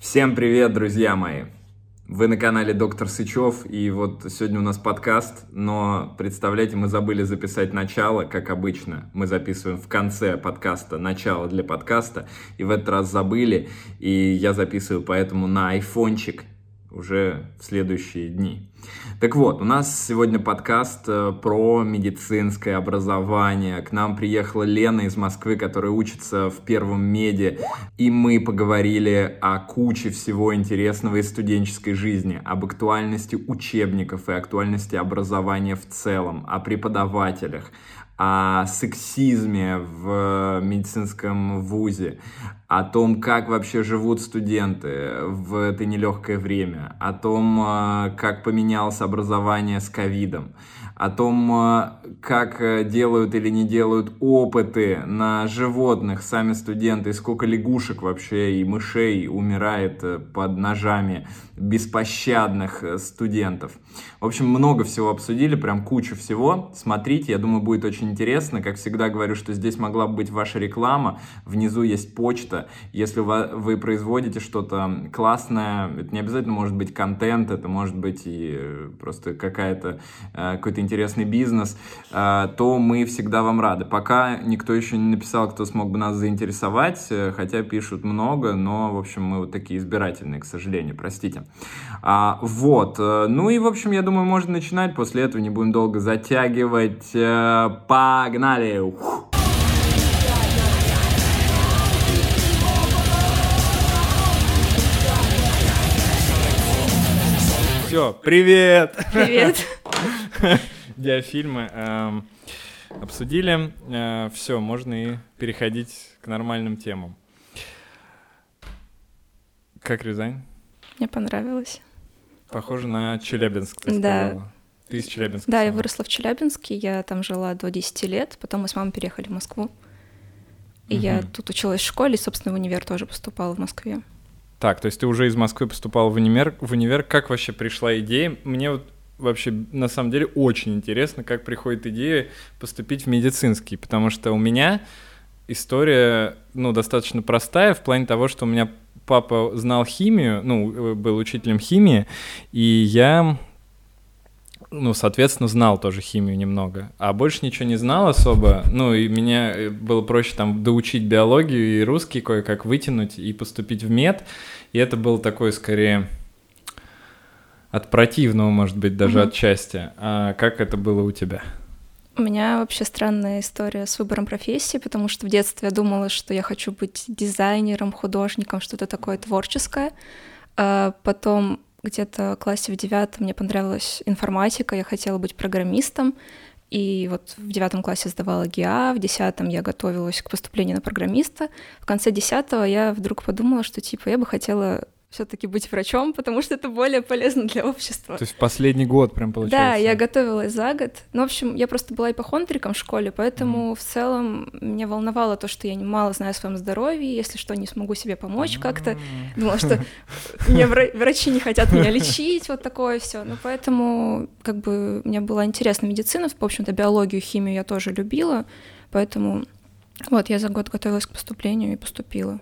Всем привет, друзья мои! Вы на канале Доктор Сычев, и вот сегодня у нас подкаст, но представляете, мы забыли записать начало, как обычно. Мы записываем в конце подкаста начало для подкаста, и в этот раз забыли, и я записываю поэтому на айфончик уже в следующие дни. Так вот, у нас сегодня подкаст э, про медицинское образование. К нам приехала Лена из Москвы, которая учится в первом меди, и мы поговорили о куче всего интересного из студенческой жизни, об актуальности учебников и актуальности образования в целом, о преподавателях, о сексизме в медицинском вузе, о том, как вообще живут студенты в это нелегкое время, о том, а, как поменялось образование с ковидом, о том, а, как э, делают или не делают опыты на животных. Сами студенты, сколько лягушек вообще и мышей умирает э, под ножами беспощадных э, студентов. В общем, много всего обсудили, прям кучу всего. Смотрите, я думаю, будет очень интересно. Как всегда говорю, что здесь могла бы быть ваша реклама. Внизу есть почта. Если вы производите что-то классное, это не обязательно может быть контент, это может быть и просто какая-то какой-то интересный бизнес, э, то мы всегда вам рады. Пока никто еще не написал, кто смог бы нас заинтересовать, э, хотя пишут много, но, в общем, мы вот такие избирательные, к сожалению, простите. А, вот, э, ну и, в общем, я думаю, можно начинать, после этого не будем долго затягивать. Погнали! Все, привет! Привет! диафильмы эм, обсудили. Э, все, можно и переходить к нормальным темам. Как Рязань? Мне понравилось. Похоже на Челябинск, ты да. сказала. Ты из Челябинска? Да, сама. я выросла в Челябинске, я там жила до 10 лет, потом мы с мамой переехали в Москву. И угу. я тут училась в школе, и, собственно, в универ тоже поступала в Москве. Так, то есть ты уже из Москвы поступала в универ. В универ как вообще пришла идея? Мне вот вообще на самом деле очень интересно, как приходит идея поступить в медицинский, потому что у меня история, ну, достаточно простая в плане того, что у меня папа знал химию, ну, был учителем химии, и я, ну, соответственно, знал тоже химию немного, а больше ничего не знал особо, ну, и меня э, было проще там доучить биологию и русский кое-как вытянуть и поступить в мед, и это был такой, скорее, от противного, может быть, даже угу. отчасти. А как это было у тебя? У меня вообще странная история с выбором профессии, потому что в детстве я думала, что я хочу быть дизайнером, художником, что-то такое творческое. А потом где-то в классе в девятом мне понравилась информатика, я хотела быть программистом. И вот в девятом классе сдавала ГИА, в десятом я готовилась к поступлению на программиста. В конце десятого я вдруг подумала, что типа я бы хотела все-таки быть врачом, потому что это более полезно для общества. То есть в последний год прям получается? Да, я готовилась за год. Ну, в общем, я просто была ипохондриком в школе, поэтому mm. в целом меня волновало то, что я мало знаю о своем здоровье, если что, не смогу себе помочь mm. как-то. Думала, что мне врачи не хотят меня лечить, вот такое все. Ну, поэтому как бы мне была интересна медицина, в общем-то, биологию, химию я тоже любила, поэтому вот я за год готовилась к поступлению и поступила.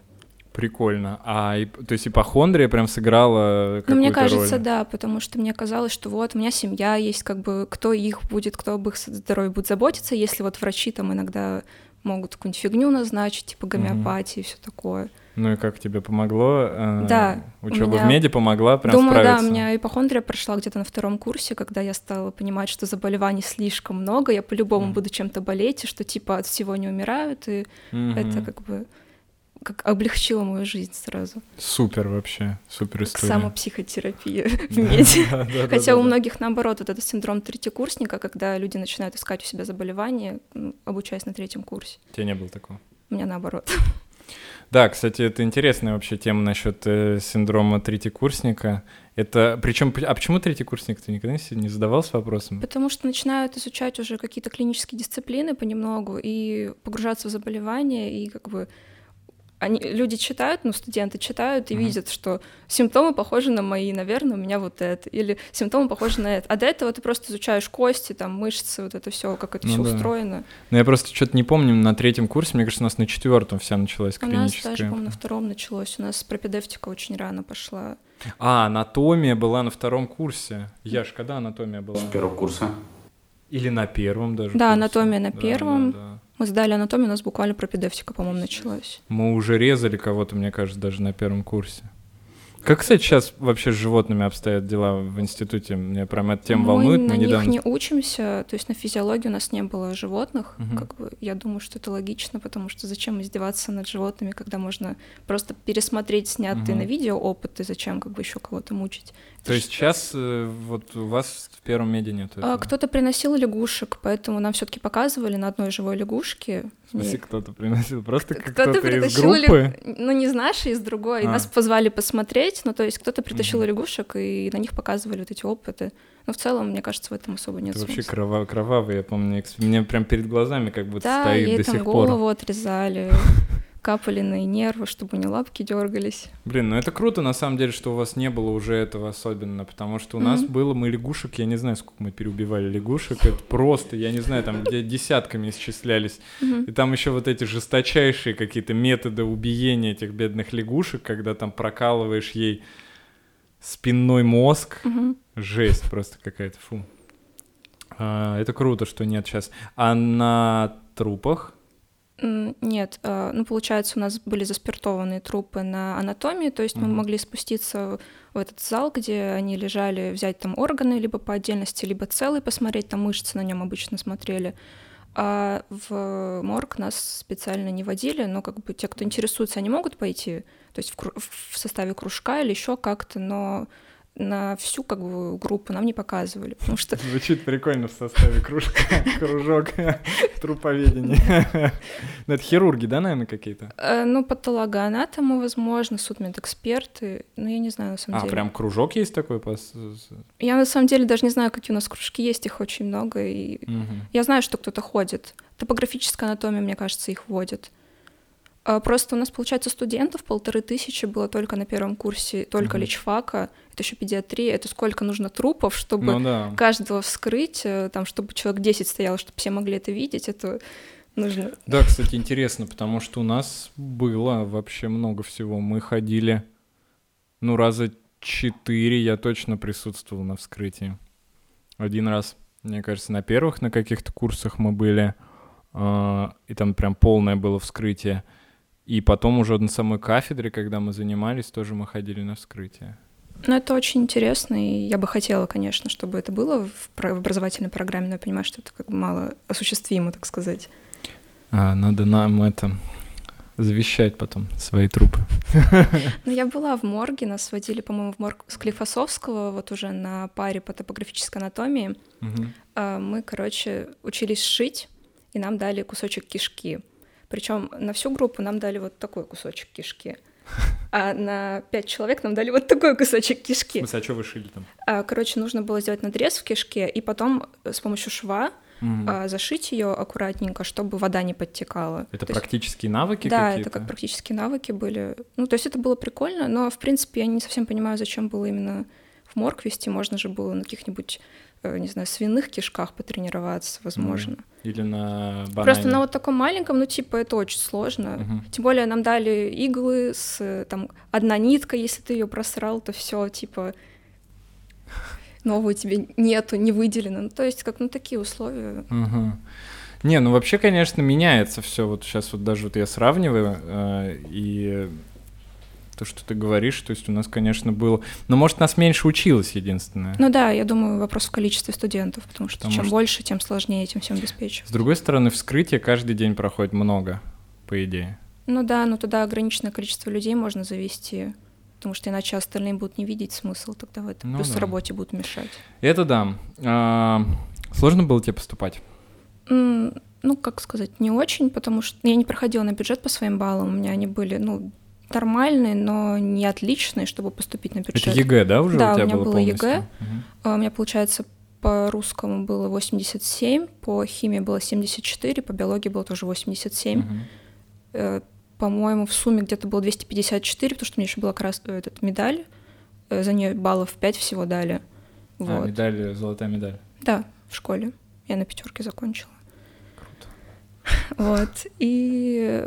Прикольно. А то есть ипохондрия прям сыграла Ну, мне кажется, роль? да, потому что мне казалось, что вот у меня семья есть, как бы кто их будет, кто об их здоровье будет заботиться, если вот врачи там иногда могут какую-нибудь фигню назначить, типа гомеопатии и все такое. Ну и как тебе помогло? Э, да. Учеба меня... в меди помогла прям Думаю, справиться? да, у меня ипохондрия прошла где-то на втором курсе, когда я стала понимать, что заболеваний слишком много, я по-любому mm. буду чем-то болеть, и что типа от всего не умирают, и mm-hmm. это как бы как облегчило мою жизнь сразу. Супер вообще, супер история. Самопсихотерапия в меди. Хотя у многих наоборот вот этот синдром третьекурсника, когда люди начинают искать у себя заболевания, обучаясь на третьем курсе. У тебя не было такого? У меня наоборот. Да, кстати, это интересная вообще тема насчет э, синдрома третьекурсника. Это причем, а почему третий курсник ты никогда не задавался вопросом? Потому что начинают изучать уже какие-то клинические дисциплины понемногу и погружаться в заболевания и как бы они, люди читают, ну, студенты читают и uh-huh. видят, что симптомы похожи на мои, наверное, у меня вот это, или симптомы похожи на это. А до этого ты просто изучаешь кости, там, мышцы, вот это все, как это ну, все да. устроено. Ну, я просто что-то не помню, на третьем курсе, мне кажется, у нас на четвертом вся началась клиническая. У нас даже, по-моему, на втором началось, у нас пропедевтика очень рано пошла. А, анатомия была на втором курсе. Яш, когда анатомия была? С первого курса. Или на первом даже? Да, курсе. анатомия на первом. Да, да, да. Мы сдали анатомию, у нас буквально пропедевтика, по-моему, началась. Мы уже резали кого-то, мне кажется, даже на первом курсе. Как, кстати, сейчас вообще с животными обстоят дела в институте? Мне прям эта тема мы волнует. Мы на недавно... них не учимся, то есть на физиологии у нас не было животных. Угу. Как бы, я думаю, что это логично, потому что зачем издеваться над животными, когда можно просто пересмотреть снятые угу. на видео опыты, зачем как бы еще кого-то мучить? То есть сейчас э, вот у вас в первом меди нет этого? А, кто-то приносил лягушек, поэтому нам все таки показывали на одной живой лягушке. В смысле, кто-то приносил? Просто кто-то, кто из группы? Ну, не из нашей, из другой. А. Нас позвали посмотреть, ну, то есть кто-то притащил mm лягушек, и на них показывали вот эти опыты. Но в целом, мне кажется, в этом особо нет Это смысла. вообще кровавый, кровавый, я помню, мне прям перед глазами как будто да, стоит ей до там сих голову пор. отрезали. капали на нервы, чтобы не лапки дергались. Блин, ну это круто на самом деле, что у вас не было уже этого особенно, потому что у mm-hmm. нас было, мы лягушек, я не знаю, сколько мы переубивали лягушек, это просто, я не знаю, там где десятками исчислялись. Mm-hmm. И там еще вот эти жесточайшие какие-то методы убиения этих бедных лягушек, когда там прокалываешь ей спинной мозг. Mm-hmm. Жесть просто какая-то, фу. А, это круто, что нет сейчас. А на трупах нет, э, ну, получается, у нас были заспиртованные трупы на анатомии, то есть mm-hmm. мы могли спуститься в этот зал, где они лежали, взять там органы либо по отдельности, либо целый посмотреть, там мышцы на нем обычно смотрели. А в морг нас специально не водили, но как бы те, кто интересуется, они могут пойти, то есть в, кру- в составе кружка или еще как-то, но на всю как бы группу нам не показывали, потому что... Звучит прикольно в составе кружка, кружок труповедения. Ну, это хирурги, да, наверное, какие-то? Э, ну, патологоанатомы, возможно, судмедэксперты, ну, я не знаю, на самом а, деле. А, прям кружок есть такой? Я, на самом деле, даже не знаю, какие у нас кружки есть, их очень много, и я знаю, что кто-то ходит. Топографическая анатомия, мне кажется, их вводит. А, просто у нас, получается, студентов полторы тысячи было только на первом курсе, только mm-hmm. личфака, это еще педиатрия, это сколько нужно трупов, чтобы ну, да. каждого вскрыть, э, там, чтобы человек 10 стоял, чтобы все могли это видеть, это нужно... Да, кстати, интересно, потому что у нас было вообще много всего. Мы ходили, ну, раза четыре я точно присутствовал на вскрытии. Один раз, мне кажется, на первых на каких-то курсах мы были, э, и там прям полное было вскрытие. И потом уже на самой кафедре, когда мы занимались, тоже мы ходили на вскрытие. Ну, это очень интересно, и я бы хотела, конечно, чтобы это было в, образовательной программе, но я понимаю, что это как бы мало осуществимо, так сказать. А, надо нам это завещать потом свои трупы. Ну, я была в морге, нас водили, по-моему, в морг Склифосовского, вот уже на паре по топографической анатомии. Угу. Мы, короче, учились шить, и нам дали кусочек кишки. Причем на всю группу нам дали вот такой кусочек кишки. А на пять человек нам дали вот такой кусочек кишки. В смысле, а что вы шили там? А, короче, нужно было сделать надрез в кишке и потом с помощью шва угу. зашить ее аккуратненько, чтобы вода не подтекала. Это то практические есть... навыки да, какие-то? это как практические навыки были. Ну, то есть это было прикольно, но, в принципе, я не совсем понимаю, зачем было именно в морг вести. Можно же было на каких-нибудь Э, не знаю, свиных кишках потренироваться, возможно. Или на банане. Просто на вот таком маленьком, ну, типа, это очень сложно. Угу. Тем более нам дали иглы с, там, одна нитка, если ты ее просрал, то все, типа, новую тебе нету, не выделено. Ну, то есть, как, ну, такие условия. Угу. Не, ну вообще, конечно, меняется все. Вот сейчас вот даже вот я сравниваю, э, и то, что ты говоришь. То есть у нас, конечно, было... Но, может, нас меньше училось, единственное. Ну да, я думаю, вопрос в количестве студентов, потому что потому чем что... больше, тем сложнее этим всем обеспечивать. С другой стороны, вскрытие каждый день проходит много, по идее. Ну да, но туда ограниченное количество людей можно завести, потому что иначе остальные будут не видеть смысл тогда в этом. Ну, Плюс да. работе будут мешать. Это да. А, сложно было тебе поступать? Mm, ну, как сказать, не очень, потому что я не проходила на бюджет по своим баллам, у меня они были, ну, нормальный, но не отличный, чтобы поступить на бюджет. Это ЕГЭ, да, уже да, у тебя у меня было, было ЕГЭ. Угу. У меня, получается, по русскому было 87, по химии было 74, по биологии было тоже 87. Угу. по-моему, в сумме где-то было 254, потому что у меня еще была крас... этот, медаль, э, за нее баллов 5 всего дали. А, вот. А, медаль, золотая медаль? Да, в школе. Я на пятерке закончила. Вот. И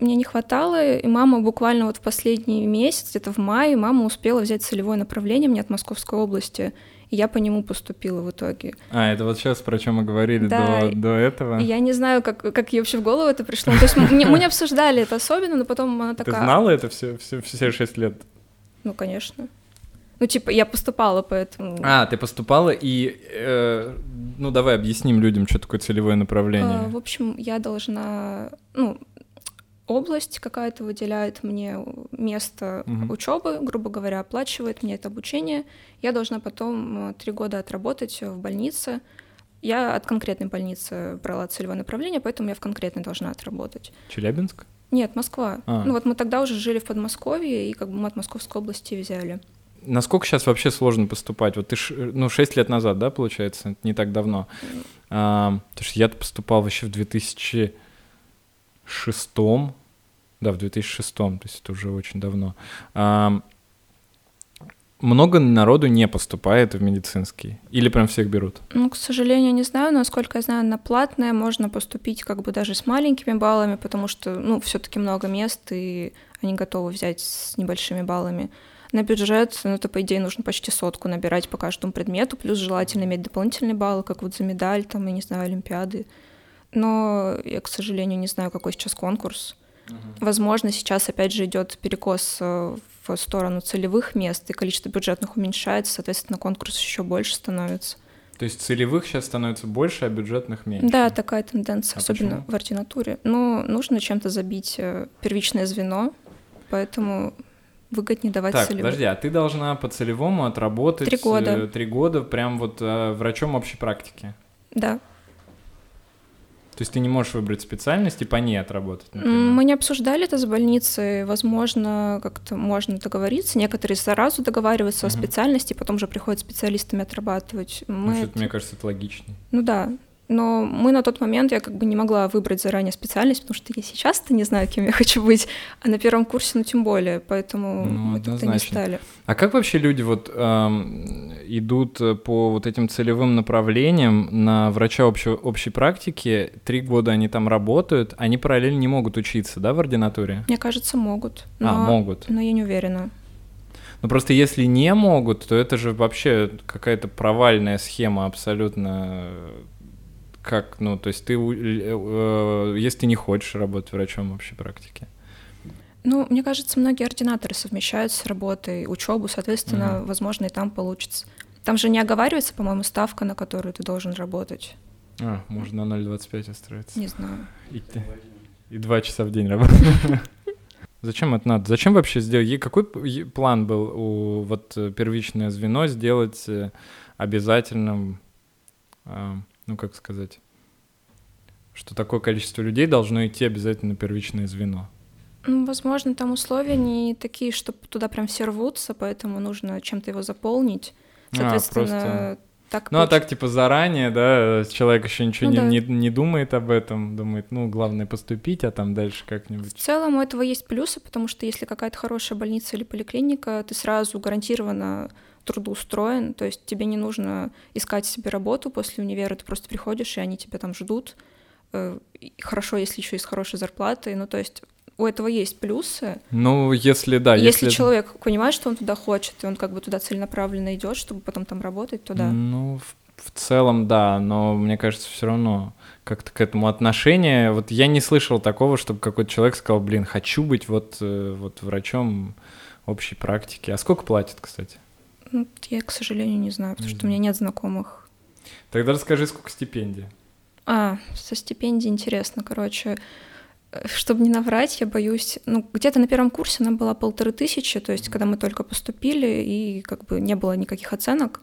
мне не хватало, и мама буквально вот в последний месяц, где-то в мае, мама успела взять целевое направление мне от Московской области, и я по нему поступила в итоге. А, это вот сейчас, про чем мы говорили да, до, до этого? Я не знаю, как, как ей вообще в голову это пришло. То есть мы, мы не обсуждали это особенно, но потом она такая... Ты знала это все, все, все шесть лет? Ну, конечно. Ну, типа, я поступала, поэтому... А, ты поступала, и, э, ну, давай объясним людям, что такое целевое направление. А, в общем, я должна, ну, область какая-то выделяет мне место угу. учебы, грубо говоря, оплачивает мне это обучение. Я должна потом э, три года отработать в больнице. Я от конкретной больницы брала целевое направление, поэтому я в конкретной должна отработать. Челябинск? Нет, Москва. А. Ну вот мы тогда уже жили в Подмосковье, и как бы мы от Московской области взяли. Насколько сейчас вообще сложно поступать? Вот ты, ш... ну, 6 лет назад, да, получается, не так давно. А, потому что я поступал вообще в 2006 да, в 2006, то есть это уже очень давно. А, много народу не поступает в медицинский? Или прям всех берут? Ну, к сожалению, не знаю. Насколько я знаю, на платное можно поступить как бы даже с маленькими баллами, потому что, ну, все таки много мест, и они готовы взять с небольшими баллами. На бюджет, ну, это, по идее, нужно почти сотку набирать по каждому предмету, плюс желательно иметь дополнительные баллы, как вот за медаль, там, я не знаю, олимпиады. Но я, к сожалению, не знаю, какой сейчас конкурс. Возможно, сейчас опять же идет перекос э, в сторону целевых мест, и количество бюджетных уменьшается, соответственно, конкурс еще больше становится. То есть целевых сейчас становится больше, а бюджетных меньше? Да, такая тенденция, а особенно почему? в ординатуре. Но нужно чем-то забить э, первичное звено, поэтому выгоднее давать так, целевые. подожди, а ты должна по целевому отработать... Три года. Э, три года прям вот врачом общей практики? Да. То есть ты не можешь выбрать специальность и по ней отработать, например? Мы не обсуждали это с больницей. Возможно, как-то можно договориться. Некоторые сразу договариваются угу. о специальности, потом же приходят специалистами отрабатывать. Мы ну, это... Мне кажется, это логичнее. Ну да, но мы на тот момент, я как бы не могла выбрать заранее специальность, потому что я сейчас-то не знаю, кем я хочу быть, а на первом курсе, ну, тем более, поэтому ну, мы как-то не стали. А как вообще люди вот эм, идут по вот этим целевым направлениям на врача общей, общей практики, три года они там работают, они параллельно не могут учиться, да, в ординатуре? Мне кажется, могут. А, но, а, могут. Но я не уверена. Ну просто если не могут, то это же вообще какая-то провальная схема абсолютно как, ну, то есть ты, э, если ты не хочешь работать врачом общей практики? Ну, мне кажется, многие ординаторы совмещают с работой учебу, соответственно, угу. возможно, и там получится. Там же не оговаривается, по-моему, ставка, на которую ты должен работать. А, можно на 0,25 устроиться. Не знаю. И, и два часа в день работать. Зачем это надо? Зачем вообще сделать? Какой план был у вот э, первичное звено сделать э, обязательным ну как сказать, что такое количество людей должно идти обязательно на первичное звено. Ну, возможно, там условия не такие, чтобы туда прям все рвутся, поэтому нужно чем-то его заполнить. А, Соответственно, а, просто... так. Ну, получ... а так, типа, заранее, да, человек еще ничего ну, не, да. не, не думает об этом, думает, ну, главное поступить, а там дальше как-нибудь. В целом у этого есть плюсы, потому что если какая-то хорошая больница или поликлиника, ты сразу гарантированно трудоустроен, то есть тебе не нужно искать себе работу после универа, ты просто приходишь, и они тебя там ждут. Э, хорошо, если еще и с хорошей зарплатой, ну то есть у этого есть плюсы. Ну, если да, если... если человек понимает, что он туда хочет, и он как бы туда целенаправленно идет, чтобы потом там работать, то да. Ну, в, в целом, да, но мне кажется, все равно как-то к этому отношение. Вот я не слышал такого, чтобы какой-то человек сказал, блин, хочу быть вот, э, вот врачом общей практики. А сколько платят, кстати? Ну, я, к сожалению, не знаю, потому что у меня нет знакомых. Тогда расскажи, сколько стипендий. А, со стипендией интересно, короче. Э, чтобы не наврать, я боюсь, ну, где-то на первом курсе она была полторы тысячи, то есть когда мы только поступили, и как бы не было никаких оценок.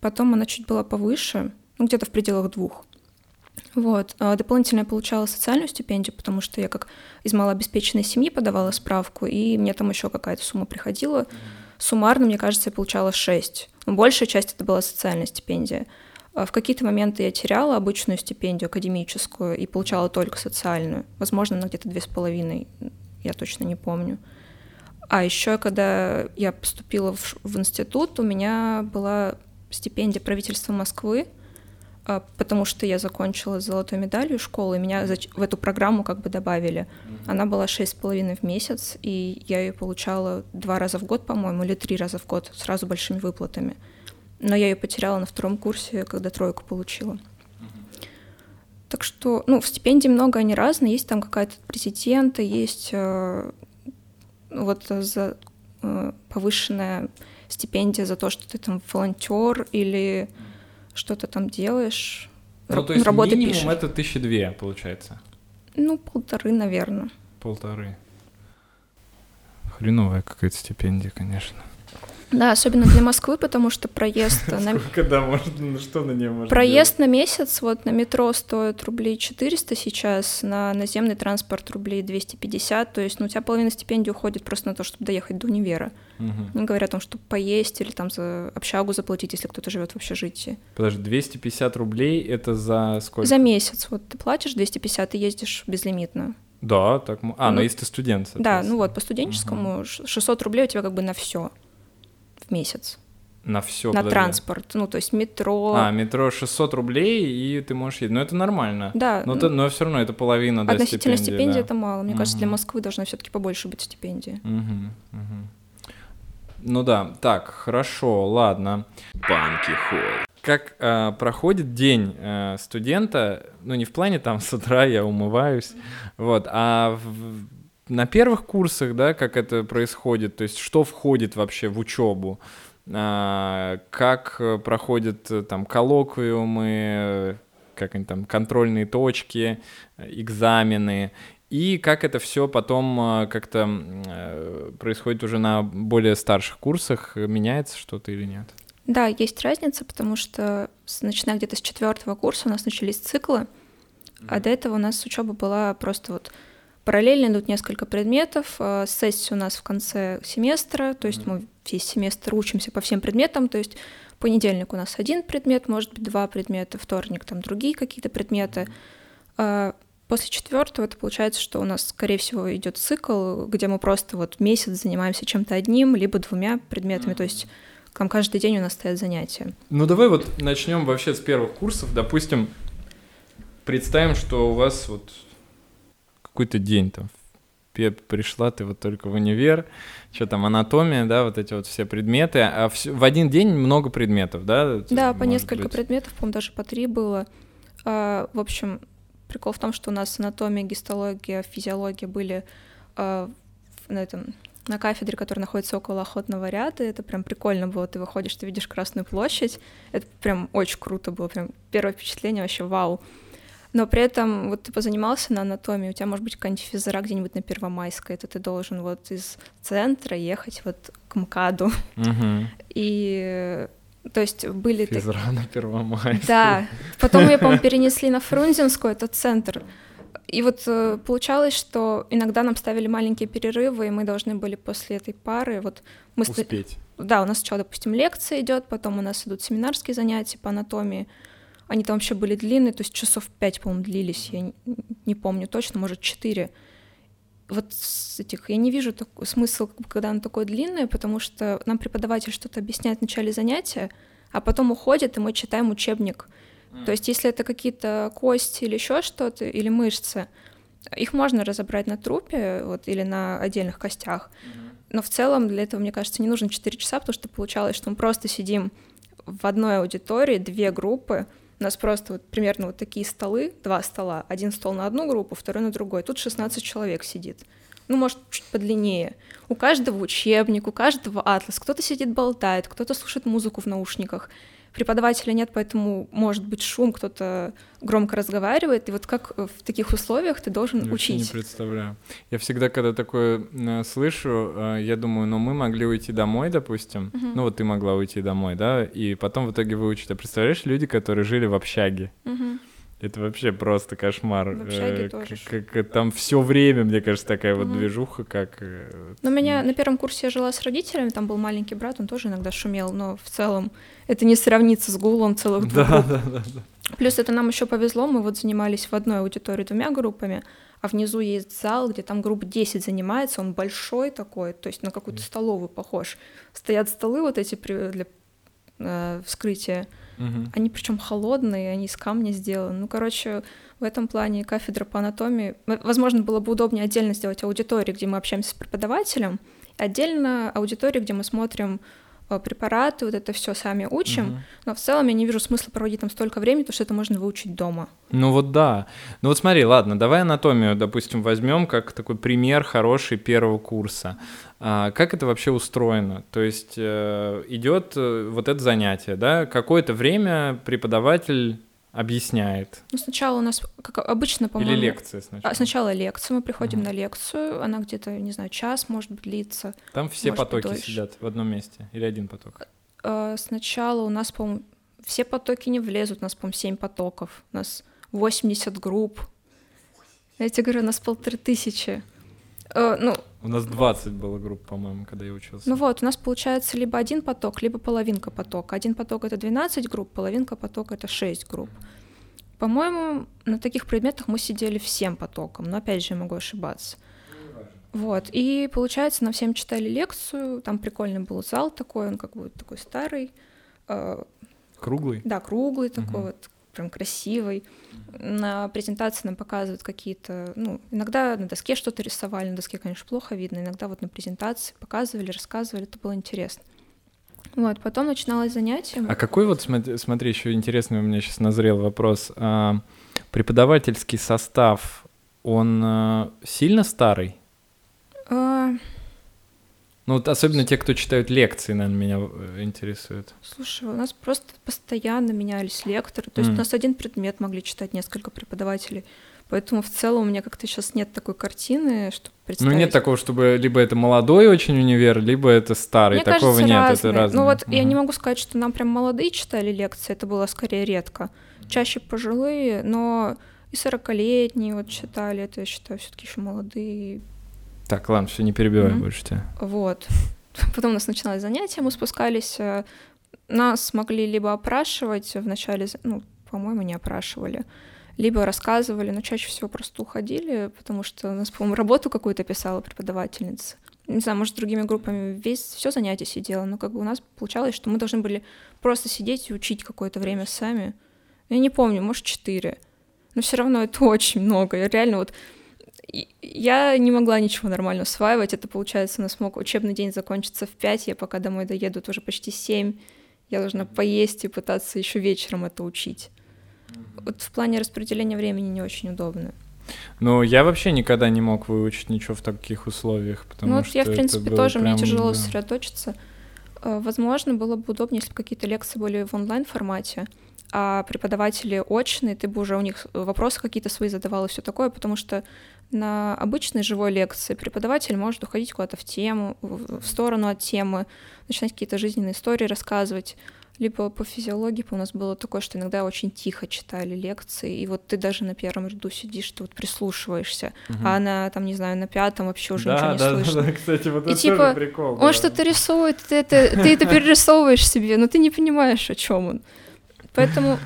Потом она чуть была повыше, ну, где-то в пределах двух. Вот. А дополнительно я получала социальную стипендию, потому что я как из малообеспеченной семьи подавала справку, и мне там еще какая-то сумма приходила. Mm-hmm Суммарно, мне кажется, я получала 6. Но большая часть это была социальная стипендия. А в какие-то моменты я теряла обычную стипендию академическую и получала только социальную. Возможно, на где-то две с половиной. я точно не помню. А еще, когда я поступила в, в институт, у меня была стипендия правительства Москвы, потому что я закончила с золотой медалью школы, и меня в эту программу как бы добавили. Она была шесть с половиной в месяц, и я ее получала два раза в год, по-моему, или три раза в год, сразу большими выплатами. Но я ее потеряла на втором курсе, когда тройку получила. Так что, ну, в стипендии много, они разные. Есть там какая-то президента, есть э, вот за э, повышенная стипендия за то, что ты там волонтер или что-то там делаешь. Ну, то есть работы минимум пишешь. это тысячи две, получается? Ну, полторы, наверное. Полторы. Хреновая какая-то стипендия, конечно. Да, особенно для Москвы, потому что проезд... Сколько, да, ну, что на ней можно Проезд делать? на месяц, вот на метро стоит рублей 400 сейчас, на наземный транспорт рублей 250, то есть, ну, у тебя половина стипендии уходит просто на то, чтобы доехать до универа. Угу. Не говоря о том, чтобы поесть или там за общагу заплатить, если кто-то живет в общежитии. Подожди, 250 рублей это за сколько? За месяц. Вот ты платишь 250 и ездишь безлимитно. Да, так. А, ну, но если ты студент. Да, ну вот по студенческому угу. 600 рублей у тебя как бы на все в месяц. На все. На подожди. транспорт, ну то есть метро. А метро 600 рублей и ты можешь ездить, но это нормально. Да. Но, ну, но все равно это половина. Да, Относительно стипендии, стипендии да. это мало. Мне угу. кажется, для Москвы должна все-таки побольше быть стипендии. Угу, угу. Ну да, так, хорошо, ладно. Банки хой. Как э, проходит день э, студента, ну не в плане там с утра я умываюсь, вот, а в, на первых курсах, да, как это происходит, то есть что входит вообще в учебу, а, как проходят э, там коллоквиумы, как они там, контрольные точки, экзамены, и как это все потом э, как-то э, происходит уже на более старших курсах, меняется что-то или нет? Да, есть разница, потому что начиная где-то с четвертого курса у нас начались циклы, а до этого у нас учеба была просто вот Параллельно идут несколько предметов. Э, сессия у нас в конце семестра, то есть мы весь семестр учимся по всем предметам, то есть понедельник у нас один предмет, может быть, два предмета, вторник там другие какие-то предметы. А после четвертого это получается, что у нас, скорее всего, идет цикл, где мы просто вот месяц занимаемся чем-то одним, либо двумя предметами, то есть там каждый день у нас стоят занятия. Ну давай вот начнем вообще с первых курсов. Допустим, представим, что у вас вот какой-то день там пришла ты вот только в универ, что там, анатомия, да, вот эти вот все предметы, а в, в один день много предметов, да? Да, по несколько быть? предметов, по-моему, даже по три было. А, в общем, прикол в том, что у нас анатомия, гистология, физиология были а, на этом на кафедре, которая находится около охотного ряда. Это прям прикольно было. Ты выходишь, ты видишь Красную площадь. Это прям очень круто было. Прям первое впечатление вообще вау но при этом вот ты позанимался на анатомии, у тебя может быть какая-нибудь физра где-нибудь на Первомайской, это ты должен вот из центра ехать вот к МКАДу. Угу. И то есть были... Физра так... на Первомайской. Да. Потом ее, по-моему, перенесли на Фрунзенскую, это центр. И вот э, получалось, что иногда нам ставили маленькие перерывы, и мы должны были после этой пары вот мы успеть. Да, у нас сначала, допустим, лекция идет, потом у нас идут семинарские занятия по анатомии, они там вообще были длинные, то есть часов пять, по-моему, длились, я не, не помню точно, может, четыре. Вот с этих я не вижу такой, смысл, когда оно такое длинное, потому что нам преподаватель что-то объясняет в начале занятия, а потом уходит, и мы читаем учебник. Mm. То есть, если это какие-то кости или еще что-то, или мышцы, их можно разобрать на трупе вот, или на отдельных костях. Mm-hmm. Но в целом для этого, мне кажется, не нужно 4 часа, потому что получалось, что мы просто сидим в одной аудитории, две группы, у нас просто вот примерно вот такие столы, два стола. Один стол на одну группу, второй на другой. Тут 16 человек сидит. Ну, может, чуть подлиннее. У каждого учебник, у каждого атлас. Кто-то сидит болтает, кто-то слушает музыку в наушниках преподавателя нет, поэтому может быть шум, кто-то громко разговаривает, и вот как в таких условиях ты должен я учить. не представляю. Я всегда, когда такое э, слышу, э, я думаю, ну мы могли уйти домой, допустим, uh-huh. ну вот ты могла уйти домой, да, и потом в итоге выучить. А представляешь, люди, которые жили в общаге, uh-huh. Это вообще просто кошмар. В общаге э, тоже. Как, как, там все время, мне кажется, такая угу. вот движуха, как. Э, ну, меня на первом курсе я жила с родителями, там был маленький брат, он тоже иногда шумел, но в целом это не сравнится с гулом целых двух да. Да, да, да. Плюс это нам еще повезло, мы вот занимались в одной аудитории двумя группами, а внизу есть зал, где там групп 10 занимается, он большой такой, то есть на какую-то столовую похож. Стоят столы вот эти для э, вскрытия, угу. они причем холодные, они из камня сделаны. Ну, короче, в этом плане кафедра по анатомии, возможно, было бы удобнее отдельно сделать аудиторию, где мы общаемся с преподавателем, отдельно аудиторию, где мы смотрим препараты, вот это все сами учим, угу. но в целом я не вижу смысла проводить там столько времени, потому что это можно выучить дома. Ну вот да. Ну вот смотри, ладно, давай анатомию, допустим, возьмем как такой пример хороший первого курса. А, как это вообще устроено? То есть э, идет э, вот это занятие, да, какое-то время преподаватель объясняет? Ну, сначала у нас, как обычно, по-моему... Или лекция сначала? А, сначала лекция, мы приходим uh на лекцию, она где-то, не знаю, час, может быть, длится. Там все потоки сидят в одном месте или один поток? А, сначала у нас, по-моему, все потоки не влезут, у нас, по-моему, 7 потоков, у нас 80 групп. Я тебе говорю, у нас полторы тысячи. Uh, ну, у нас 20 было групп, по-моему, когда я учился. Ну вот, у нас получается либо один поток, либо половинка потока. Один поток — это 12 групп, половинка потока — это 6 групп. По-моему, на таких предметах мы сидели всем потоком, но опять же я могу ошибаться. Вот, и получается, нам всем читали лекцию, там прикольный был зал такой, он как бы такой старый. Э, круглый? Да, круглый такой угу. вот, прям красивый. На презентации нам показывают какие-то, ну, иногда на доске что-то рисовали, на доске, конечно, плохо видно, иногда вот на презентации показывали, рассказывали, это было интересно. Вот, потом начиналось занятие. А какой вот, смотри, смотри еще интересный у меня сейчас назрел вопрос. А, преподавательский состав, он а, сильно старый? А... Ну, вот особенно те, кто читают лекции, наверное, меня э, интересует. Слушай, у нас просто постоянно менялись лекторы. То есть mm. у нас один предмет могли читать несколько преподавателей. Поэтому в целом у меня как-то сейчас нет такой картины, чтобы представить. Ну нет такого, чтобы либо это молодой очень универ, либо это старый. Мне Такого кажется, нет, разные. это разные. Ну вот угу. я не могу сказать, что нам прям молодые читали лекции, это было скорее редко. Чаще пожилые, но и сорокалетние вот читали, это я считаю все таки еще молодые так, ладно, все, не перебивай mm-hmm. больше тебя. Вот. Потом у нас начиналось занятие, мы спускались. Э, нас могли либо опрашивать в начале, ну, по-моему, не опрашивали, либо рассказывали, но чаще всего просто уходили, потому что у нас, по-моему, работу какую-то писала преподавательница. Не знаю, может, с другими группами весь все занятие сидела, но как бы у нас получалось, что мы должны были просто сидеть и учить какое-то время сами. Я не помню, может, четыре. Но все равно это очень много. Я реально вот я не могла ничего нормально усваивать. Это, получается, у нас мог учебный день закончиться в 5, я пока домой доеду, это уже почти 7. Я должна поесть и пытаться еще вечером это учить. Вот в плане распределения времени не очень удобно. Ну, я вообще никогда не мог выучить ничего в таких условиях, потому ну, вот что я, в принципе, тоже, прям, мне тяжело да. сосредоточиться. Э, возможно, было бы удобнее, если бы какие-то лекции были в онлайн-формате, а преподаватели очные, ты бы уже у них вопросы какие-то свои задавал и все такое, потому что на обычной живой лекции преподаватель может уходить куда-то в тему, в сторону от темы, начинать какие-то жизненные истории рассказывать. Либо по физиологии у нас было такое, что иногда очень тихо читали лекции, и вот ты даже на первом ряду сидишь, ты вот прислушиваешься, угу. а на, там, не знаю, на пятом вообще уже да, ничего не да, слышно. Да, да, кстати, вот и это типа, тоже прикол. Он да. что-то рисует, ты это, ты это перерисовываешь себе, но ты не понимаешь, о чем он. Поэтому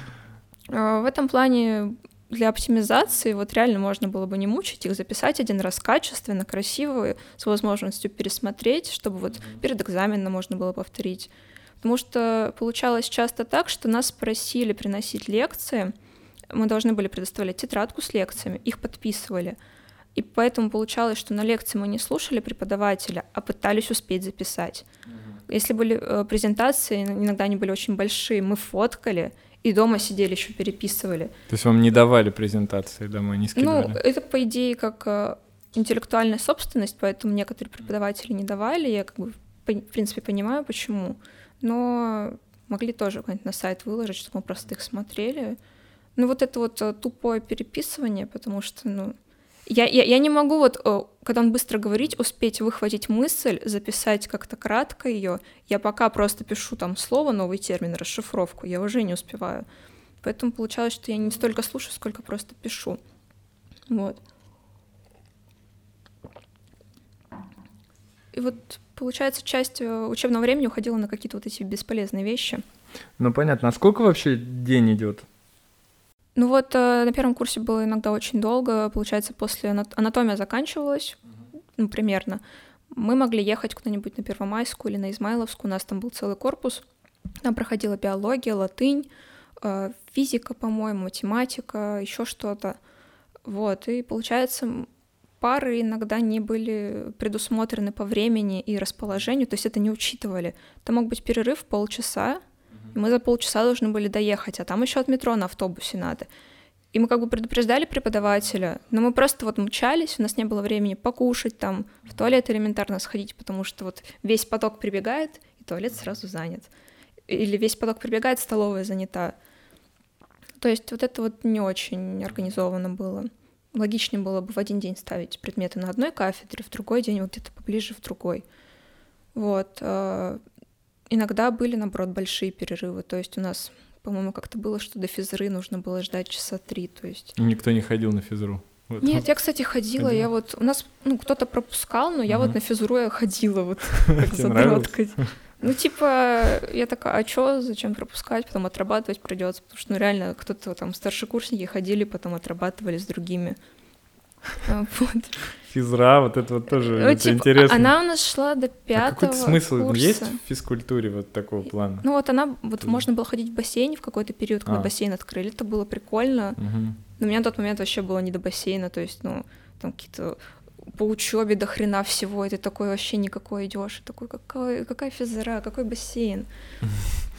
э, в этом плане для оптимизации вот реально можно было бы не мучить их, записать один раз качественно, красиво, с возможностью пересмотреть, чтобы вот перед экзаменом можно было повторить. Потому что получалось часто так, что нас просили приносить лекции, мы должны были предоставлять тетрадку с лекциями, их подписывали. И поэтому получалось, что на лекции мы не слушали преподавателя, а пытались успеть записать. Если были э, презентации, иногда они были очень большие, мы фоткали и дома сидели еще переписывали. То есть вам не давали презентации домой, не скидывали? Ну, это, по идее, как э, интеллектуальная собственность, поэтому некоторые преподаватели не давали, я как бы, в принципе, понимаю, почему, но могли тоже как на сайт выложить, чтобы мы просто их смотрели. Ну, вот это вот э, тупое переписывание, потому что, ну, я, я, я не могу вот, э, когда он быстро говорить, успеть выхватить мысль, записать как-то кратко ее. Я пока просто пишу там слово, новый термин, расшифровку, я уже не успеваю. Поэтому получалось, что я не столько слушаю, сколько просто пишу. Вот. И вот, получается, часть э, учебного времени уходила на какие-то вот эти бесполезные вещи. Ну, понятно. А сколько вообще день идет? Ну вот э, на первом курсе было иногда очень долго, получается, после анатомия заканчивалась, ну, примерно. Мы могли ехать куда-нибудь на Первомайскую или на Измайловскую, у нас там был целый корпус, там проходила биология, латынь, э, физика, по-моему, математика, еще что-то. Вот, и получается, пары иногда не были предусмотрены по времени и расположению, то есть это не учитывали. Там мог быть перерыв полчаса, и мы за полчаса должны были доехать, а там еще от метро на автобусе надо. И мы как бы предупреждали преподавателя, но мы просто вот мучались, у нас не было времени покушать там, в туалет элементарно сходить, потому что вот весь поток прибегает, и туалет сразу занят. Или весь поток прибегает, столовая занята. То есть вот это вот не очень организовано было. Логичнее было бы в один день ставить предметы на одной кафедре, в другой день вот где-то поближе в другой. Вот. Иногда были, наоборот, большие перерывы. То есть у нас по-моему, как-то было, что до физры нужно было ждать часа три, то есть... Никто не ходил на физру? Вот. Нет, я, кстати, ходила, ходила, я вот... У нас, ну, кто-то пропускал, но я uh вот на физру я ходила вот как задроткой. Ну, типа, я такая, а чё, зачем пропускать, потом отрабатывать придется, потому что, ну, реально, кто-то там, старшекурсники ходили, потом отрабатывали с другими. А, вот. Физра, вот это вот тоже ну, типа, интересно. Она у нас шла до пятого а какой смысл курса. есть в физкультуре вот такого плана? Ну вот она, вот Ты... можно было ходить в бассейн в какой-то период, когда а. бассейн открыли, это было прикольно. Угу. Но у меня на тот момент вообще было не до бассейна, то есть, ну, там какие-то по учебе до хрена всего, и ты такой вообще никакой идешь, такой, какой, какая физра, какой бассейн.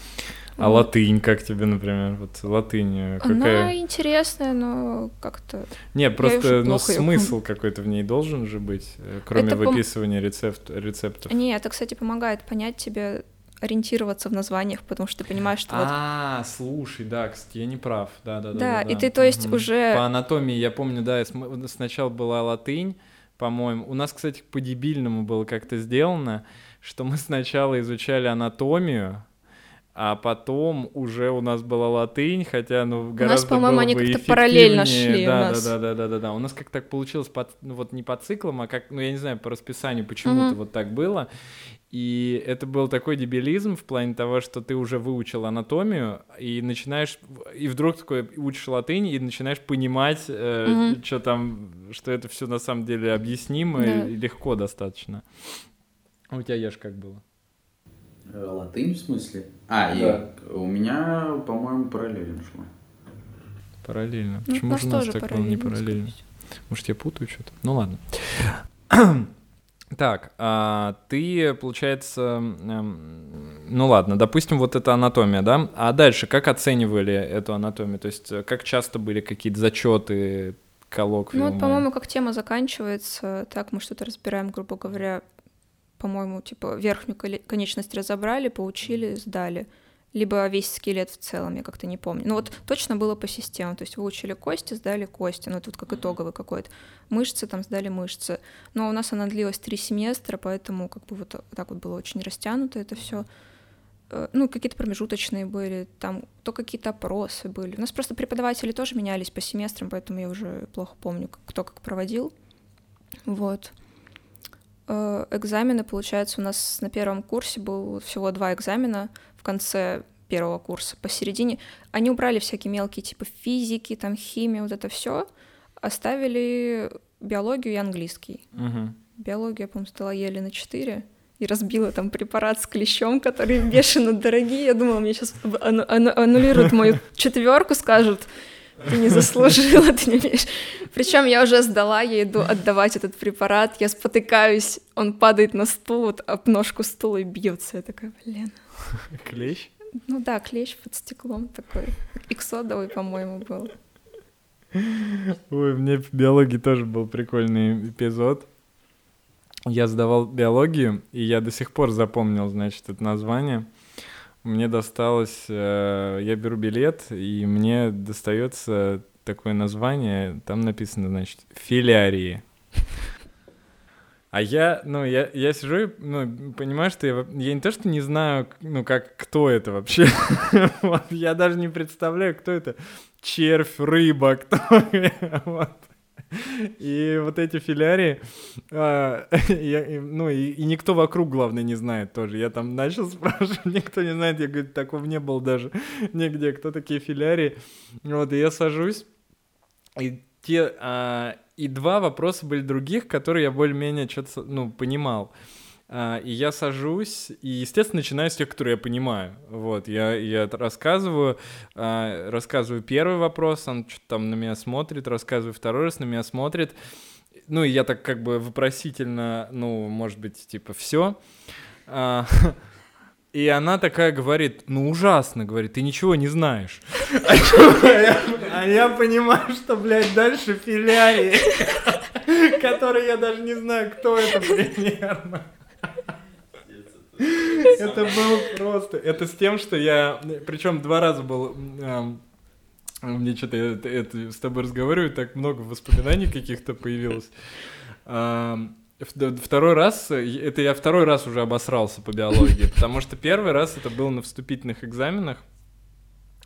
А вот. латынь как тебе, например? Вот латынь э, какая? Она интересная, но как-то... Не, просто ну, смысл какой-то в ней должен же быть, э, кроме это выписывания пом... рецепт, рецептов. Не, это, кстати, помогает понять тебе ориентироваться в названиях, потому что ты понимаешь, что вот... А, слушай, да, кстати, я не прав, да, да, да. Да, и ты, то есть, уже... По анатомии, я помню, да, сначала была латынь, по-моему. У нас, кстати, по-дебильному было как-то сделано, что мы сначала изучали анатомию, а потом уже у нас была латынь, хотя, ну, гораздо У нас, по-моему, они как-то параллельно шли да, у нас. Да, да, да, да, да, У нас как так получилось, под, ну, вот не по циклам, а как, ну, я не знаю, по расписанию почему-то mm-hmm. вот так было. И это был такой дебилизм в плане того, что ты уже выучил анатомию, и начинаешь, и вдруг такой учишь латынь, и начинаешь понимать, э, mm-hmm. что там, что это все на самом деле объяснимо да. и легко достаточно. А у тебя, Еш, как было? Латынь в смысле? А, да. и у меня, по-моему, параллельно шло. Параллельно. Ну, Почему же у нас так не параллельно? Может, я путаю что-то? Ну ладно. Так, а ты, получается, эм, ну ладно, допустим, вот это анатомия, да? А дальше как оценивали эту анатомию? То есть э, как часто были какие-то зачеты, коллоквиумы? Ну вот, по-моему, как тема заканчивается, так мы что-то разбираем, грубо говоря, по-моему, типа верхнюю конечность разобрали, поучили, сдали. Либо весь скелет в целом, я как-то не помню. Ну вот точно было по системам, то есть выучили кости, сдали кости, ну тут как итоговый какой-то. Мышцы там сдали мышцы. Но у нас она длилась три семестра, поэтому как бы вот так вот было очень растянуто это все. Э, ну, какие-то промежуточные были, там то какие-то опросы были. У нас просто преподаватели тоже менялись по семестрам, поэтому я уже плохо помню, кто как проводил. Вот. Э, экзамены, получается, у нас на первом курсе было всего два экзамена в конце первого курса. Посередине они убрали всякие мелкие типа физики, там химия, вот это все, оставили биологию и английский. Угу. Биологию, я, по-моему, стала еле на 4 и разбила там препарат с клещом, который бешено дорогие. Я думала, мне сейчас аннулируют мою четверку, скажут, ты не заслужила, ты не умеешь. Причем я уже сдала, я иду отдавать этот препарат, я спотыкаюсь, он падает на стул, вот об ножку стула и бьется. Я такая, блин. Клещ? Ну да, клещ под стеклом такой. Иксодовый, по-моему, был. Ой, мне в биологии тоже был прикольный эпизод. Я сдавал биологию, и я до сих пор запомнил, значит, это название мне досталось, э, я беру билет, и мне достается такое название, там написано, значит, филярии. А я, ну, я, я сижу и, ну, понимаю, что я, я не то, что не знаю, ну, как, кто это вообще. я даже не представляю, кто это. Червь, рыба, кто. И вот эти филярии, а, я, ну и, и никто вокруг, главное, не знает тоже. Я там начал спрашивать, никто не знает, я говорю, такого не было даже нигде, кто такие филярии. Вот, и я сажусь, и те, а, и два вопроса были других, которые я более-менее что-то, ну, понимал. А, и я сажусь, и, естественно, начинаю с тех, которые я понимаю. Вот, я, я рассказываю, а, рассказываю первый вопрос, он что-то там на меня смотрит, рассказываю второй раз, на меня смотрит. Ну, и я так как бы вопросительно, ну, может быть, типа, все. А, и она такая говорит, ну ужасно, говорит, ты ничего не знаешь. А я понимаю, что, блядь, дальше филярии, которые я даже не знаю, кто это примерно. Это было просто. Это с тем, что я... Причем два раза был... Мне что-то это, с тобой разговариваю, так много воспоминаний каких-то появилось. Второй раз, это я второй раз уже обосрался по биологии, потому что первый раз это было на вступительных экзаменах.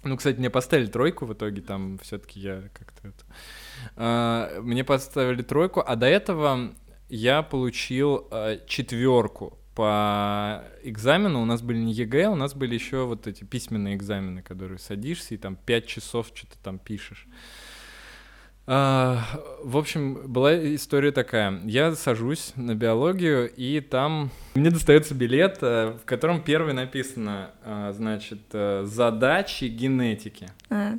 Ну, кстати, мне поставили тройку в итоге, там все-таки я как-то это... А, мне поставили тройку, а до этого я получил а, четверку по экзамену. У нас были не ЕГЭ, у нас были еще вот эти письменные экзамены, которые садишься и там пять часов что-то там пишешь. А, в общем, была история такая. Я сажусь на биологию, и там мне достается билет, э, в котором первый написано, э, значит, э, задачи генетики. А.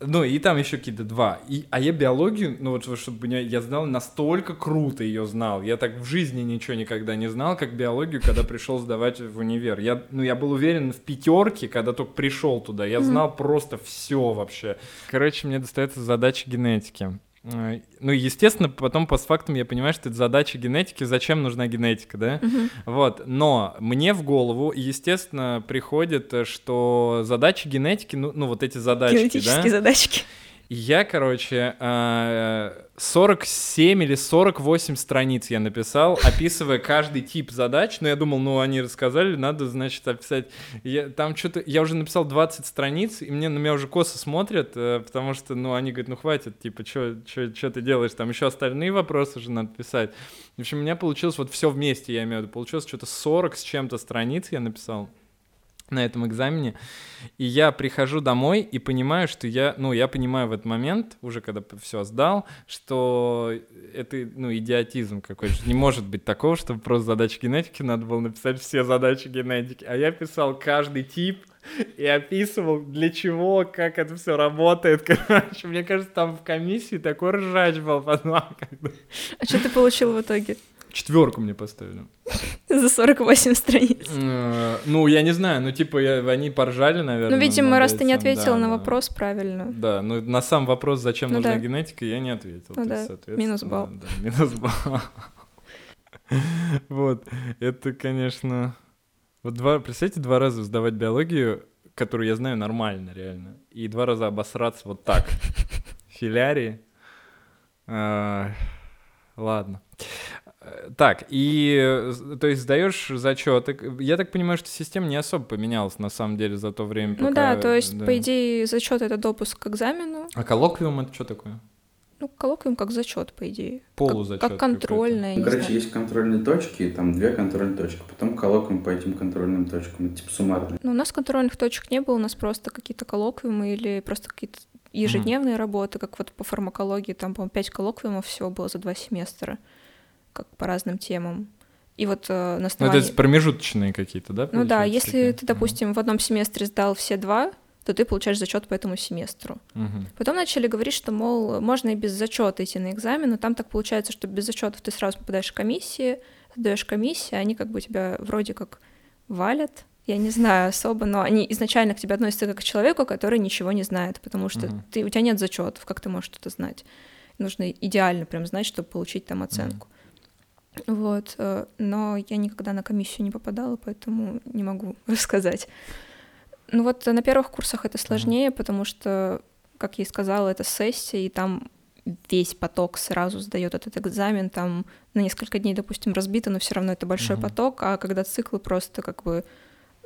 Ну, и там еще какие-то два. И, а я биологию, ну вот чтобы меня, я знал настолько круто ее знал. Я так в жизни ничего никогда не знал, как биологию, когда пришел сдавать в универ. Я, ну, я был уверен в пятерке, когда только пришел туда. Я знал просто все вообще. Короче, мне достается задача генетики. Э, ну, естественно, потом постфактум я понимаю, что это задача генетики, зачем нужна генетика, да? Uh-huh. Вот, но мне в голову, естественно, приходит, что задачи генетики, ну, ну вот эти задачки, Генетические да? задачки. Я, короче, 47 или 48 страниц я написал, описывая каждый тип задач. Но я думал, ну, они рассказали, надо, значит, описать. Я, там что-то... Я уже написал 20 страниц, и мне на меня уже косо смотрят, э, потому что, ну, они говорят, ну, хватит, типа, что ты делаешь? Там еще остальные вопросы же надо писать. В общем, у меня получилось вот все вместе, я имею в виду. Получилось что-то 40 с чем-то страниц я написал на этом экзамене. И я прихожу домой и понимаю, что я, ну, я понимаю в этот момент, уже когда все сдал, что это, ну, идиотизм какой-то. Не может быть такого, чтобы просто задачи генетики надо было написать все задачи генетики. А я писал каждый тип, и описывал, для чего, как это все работает. Короче, мне кажется, там в комиссии такой ржач был потом. А что ты получил в итоге? Четверку мне поставили. За 48 страниц. Э, ну, я не знаю, ну, типа, они поржали, наверное. Ну, видимо, раз ты не ответил на вопрос правильно. Да, ну, на сам вопрос, зачем ну нужна генетика, я не ответил. Ну, да, минус балл. Да, минус балл. Вот, это, конечно... Вот два, представьте, два раза сдавать биологию, которую я знаю нормально, реально, и два раза обосраться вот так. Филярии. А, ладно. Так, и то есть сдаешь зачет. Я так понимаю, что система не особо поменялась на самом деле за то время. Ну пока... да, то есть, да. по идее, зачет это допуск к экзамену. А коллоквиум это что такое? Ну, коллоквиум как зачет, по идее. Полузачет. Как, как контрольная. Ну, короче, знаю. есть контрольные точки, там две контрольные точки. Потом коллоквиум по этим контрольным точкам, это типа суммарные. Ну, у нас контрольных точек не было, у нас просто какие-то коллоквиумы или просто какие-то ежедневные mm. работы, как вот по фармакологии, там, по-моему, пять коллоквиумов всего было за два семестра как по разным темам. И вот э, на основании... Ну, это промежуточные какие-то, да? Ну да, если такие? ты, допустим, в одном семестре сдал все два, то ты получаешь зачет по этому семестру. Угу. Потом начали говорить, что, мол, можно и без зачета идти на экзамен, но там так получается, что без зачетов ты сразу попадаешь в комиссии, сдаешь комиссии, они как бы тебя вроде как валят, я не знаю особо, но они изначально к тебе относятся как к человеку, который ничего не знает, потому что угу. ты, у тебя нет зачетов, как ты можешь что-то знать? Нужно идеально прям знать, чтобы получить там оценку. Угу. Вот, э, но я никогда на комиссию не попадала, поэтому не могу рассказать. Ну вот на первых курсах это сложнее, потому что, как я и сказала, это сессия, и там весь поток сразу сдает этот экзамен, там на несколько дней, допустим, разбито, но все равно это большой uh-huh. поток, а когда циклы просто как бы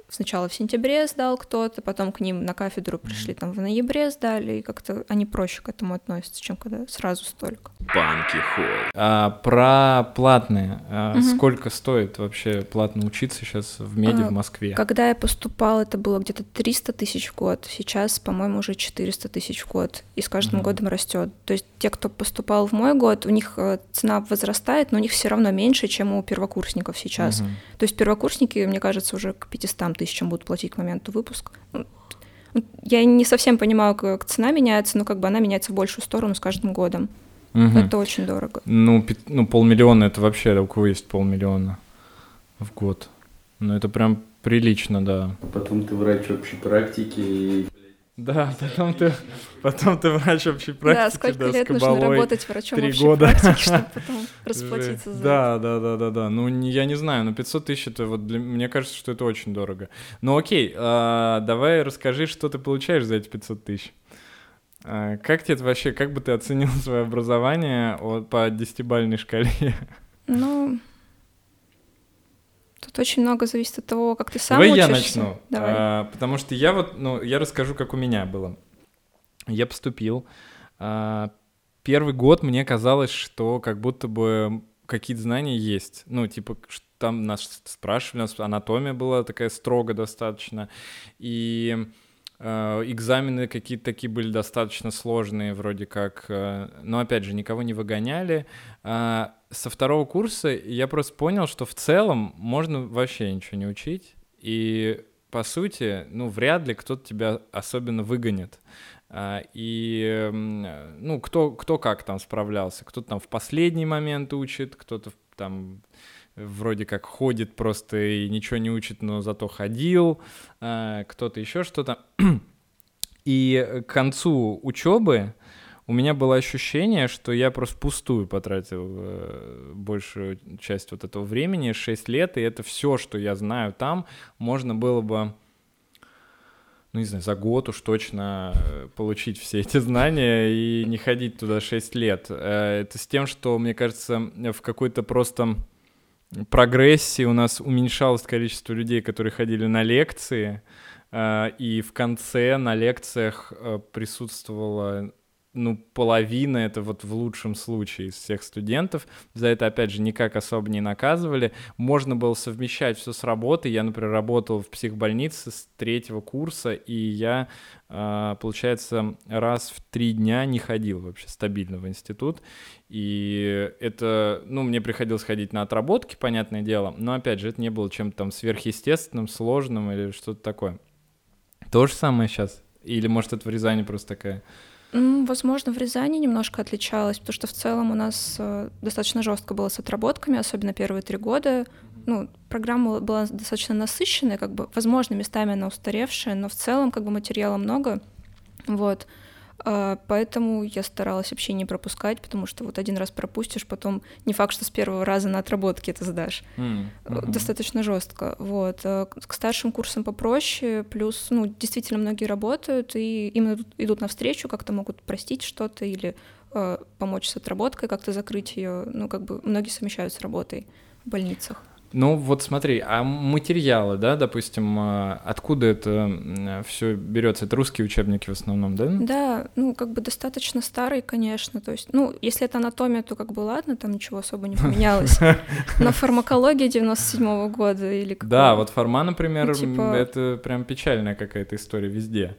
сначала в сентябре сдал кто-то, потом к ним на кафедру пришли там в ноябре сдали, и как-то они проще к этому относятся, чем когда сразу столько. Банки хой. А, про платные. А, угу. Сколько стоит вообще платно учиться сейчас в меди а, в Москве? Когда я поступал, это было где-то 300 тысяч в год. Сейчас, по-моему, уже 400 тысяч в год. И с каждым угу. годом растет. То есть те, кто поступал в мой год, у них э, цена возрастает, но у них все равно меньше, чем у первокурсников сейчас. Угу. То есть первокурсники, мне кажется, уже к 500 тысячам будут платить к моменту выпуска. Ну, я не совсем понимаю, как цена меняется, но как бы она меняется в большую сторону с каждым годом. Угу. Это очень дорого. Ну, ну, полмиллиона это вообще у кого есть полмиллиона в год. Ну, это прям прилично, да. Потом ты врач общей практики и да, потом ты, потом ты врач общей практики. Да, сколько да, лет нужно работать врачом три общей года. практики, чтобы потом расплатиться за да, это. Да, да, да, да, Ну, я не знаю, но 500 тысяч, это вот для... мне кажется, что это очень дорого. Ну, окей, а, давай расскажи, что ты получаешь за эти 500 тысяч. А, как тебе это вообще, как бы ты оценил свое образование вот, по десятибальной шкале? Ну, тут очень много зависит от того, как ты сам Давай учишься. я начну, Давай. А, потому что я вот, ну, я расскажу, как у меня было. Я поступил. А, первый год мне казалось, что как будто бы какие-то знания есть. Ну, типа, там нас спрашивали, у нас анатомия была такая строго достаточно, и экзамены какие-то такие были достаточно сложные, вроде как, э, но опять же, никого не выгоняли. А, со второго курса я просто понял, что в целом можно вообще ничего не учить, и по сути, ну, вряд ли кто-то тебя особенно выгонит. И, ну, кто, кто как там справлялся. Кто-то там в последний момент учит, кто-то там вроде как ходит просто и ничего не учит, но зато ходил, а, кто-то еще что-то. И к концу учебы у меня было ощущение, что я просто пустую потратил э, большую часть вот этого времени, 6 лет, и это все, что я знаю там, можно было бы ну, не знаю, за год уж точно э, получить все эти знания и не ходить туда 6 лет. Э, это с тем, что, мне кажется, в какой-то просто прогрессии у нас уменьшалось количество людей, которые ходили на лекции, э, и в конце на лекциях э, присутствовало ну, половина это вот в лучшем случае из всех студентов. За это, опять же, никак особо не наказывали. Можно было совмещать все с работой. Я, например, работал в психбольнице с третьего курса, и я, а, получается, раз в три дня не ходил вообще стабильно в институт. И это, ну, мне приходилось ходить на отработки, понятное дело, но, опять же, это не было чем-то там сверхъестественным, сложным или что-то такое. То же самое сейчас? Или, может, это в Рязани просто такая Возможно, в Рязани немножко отличалось, потому что в целом у нас э, достаточно жестко было с отработками, особенно первые три года. Ну, программа была достаточно насыщенная, как бы, возможно, местами она устаревшая, но в целом как бы материала много. Вот. А, поэтому я старалась вообще не пропускать, потому что вот один раз пропустишь, потом не факт, что с первого раза на отработке это сдашь. Mm-hmm. Достаточно жестко. Вот. А, к старшим курсам попроще, плюс, ну, действительно многие работают, и им идут, идут навстречу, как-то могут простить что-то или э, помочь с отработкой, как-то закрыть ее. Ну, как бы многие совмещают с работой в больницах. Ну вот смотри, а материалы, да, допустим, а, откуда это все берется? Это русские учебники в основном, да? Да, ну как бы достаточно старые, конечно. То есть, ну если это анатомия, то как бы ладно, там ничего особо не поменялось. Но фармакология 97-го года или Да, вот фарма, например, ну, типа это прям печальная какая-то история везде.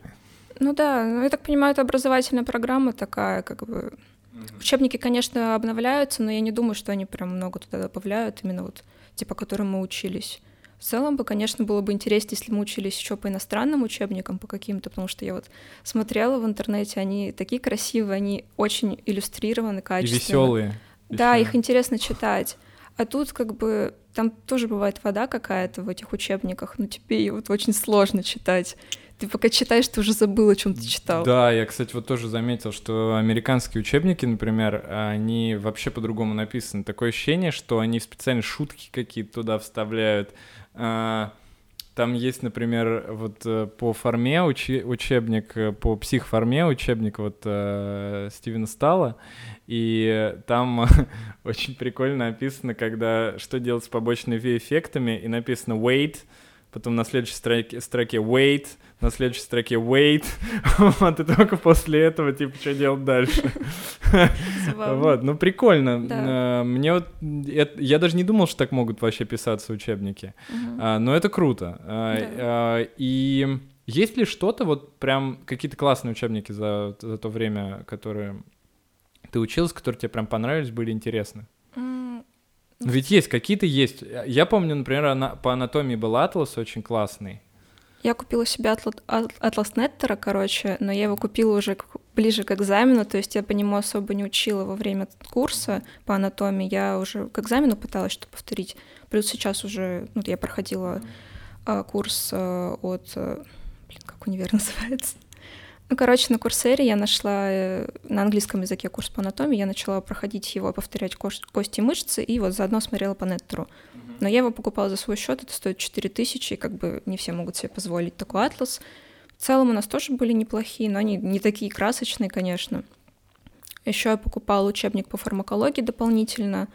Ну да, ну, я так понимаю, это образовательная программа такая, как бы. Учебники, конечно, обновляются, но я не думаю, что они прям много туда добавляют именно вот типа, которым мы учились. В целом бы, конечно, было бы интереснее, если мы учились еще по иностранным учебникам, по каким-то, потому что я вот смотрела в интернете, они такие красивые, они очень иллюстрированы, качественные. И веселые. Да, их интересно читать. А тут как бы там тоже бывает вода какая-то в этих учебниках, но тебе ее вот очень сложно читать. Ты пока читаешь, ты уже забыл, о чем ты читал. Да, я, кстати, вот тоже заметил, что американские учебники, например, они вообще по-другому написаны. Такое ощущение, что они специально шутки какие-то туда вставляют. А, там есть, например, вот э, по форме учебник, э, по психформе учебник вот э, Стивена Стала, и там очень прикольно написано, когда что делать с побочными эффектами, и написано wait, потом на следующей строке, строке wait, на следующей строке wait, вот, и только после этого, типа, что делать дальше. Вот, ну прикольно. Э, мне вот, я даже не думал, что так могут вообще писаться учебники, а, но это круто. А, а, и есть ли что-то, вот прям какие-то классные учебники за, за то время, которые ты училась, которые тебе прям понравились, были интересны? Ведь есть, какие-то есть. Я помню, например, по анатомии был атлас очень классный. Я купила себе атлас Неттера, короче, но я его купила уже ближе к экзамену, то есть я по нему особо не учила во время курса по анатомии. Я уже к экзамену пыталась что повторить. Плюс сейчас уже, ну, я проходила а, курс а, от... А, блин, как универ называется? Ну, короче, на Курсере я нашла э, на английском языке курс по анатомии, я начала проходить его, повторять кости и мышцы, и вот заодно смотрела по неттеру. Но я его покупала за свой счет, это стоит 4000, и как бы не все могут себе позволить такой атлас. В целом у нас тоже были неплохие, но они не такие красочные, конечно. Еще я покупала учебник по фармакологии дополнительно,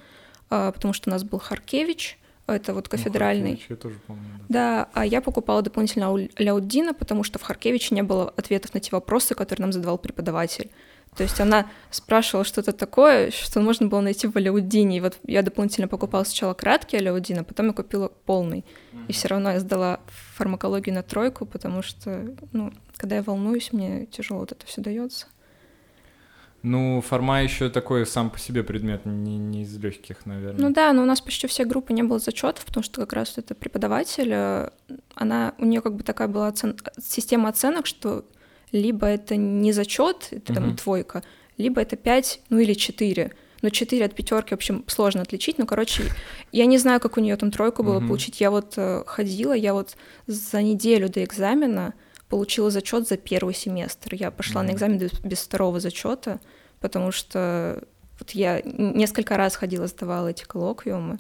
а, потому что у нас был Харкевич — это вот ну, кафедральный. Ну, я тоже помню. Да. да, а я покупала дополнительно Ляудина, потому что в Харкевиче не было ответов на те вопросы, которые нам задавал преподаватель. То есть она спрашивала что-то такое, что можно было найти в Аляудине. И вот я дополнительно покупала сначала краткий Аляудин, а потом я купила полный. И все равно я сдала фармакологию на тройку, потому что, ну, когда я волнуюсь, мне тяжело вот это все дается. Ну, форма еще такой сам по себе предмет, не, не из легких, наверное. Ну да, но у нас почти все группы не было зачетов, потому что как раз это преподаватель, э, она, у нее как бы такая была оцен... система оценок, что либо это не зачет, это там угу. двойка, либо это 5, ну или 4. Но 4 от пятерки, в общем, сложно отличить. Ну, короче, я не знаю, как у нее там тройку было угу. получить. Я вот э, ходила, я вот за неделю до экзамена получила зачет за первый семестр. Я пошла mm-hmm. на экзамен без, без второго зачета, потому что вот я несколько раз ходила, сдавала эти коллоквиумы.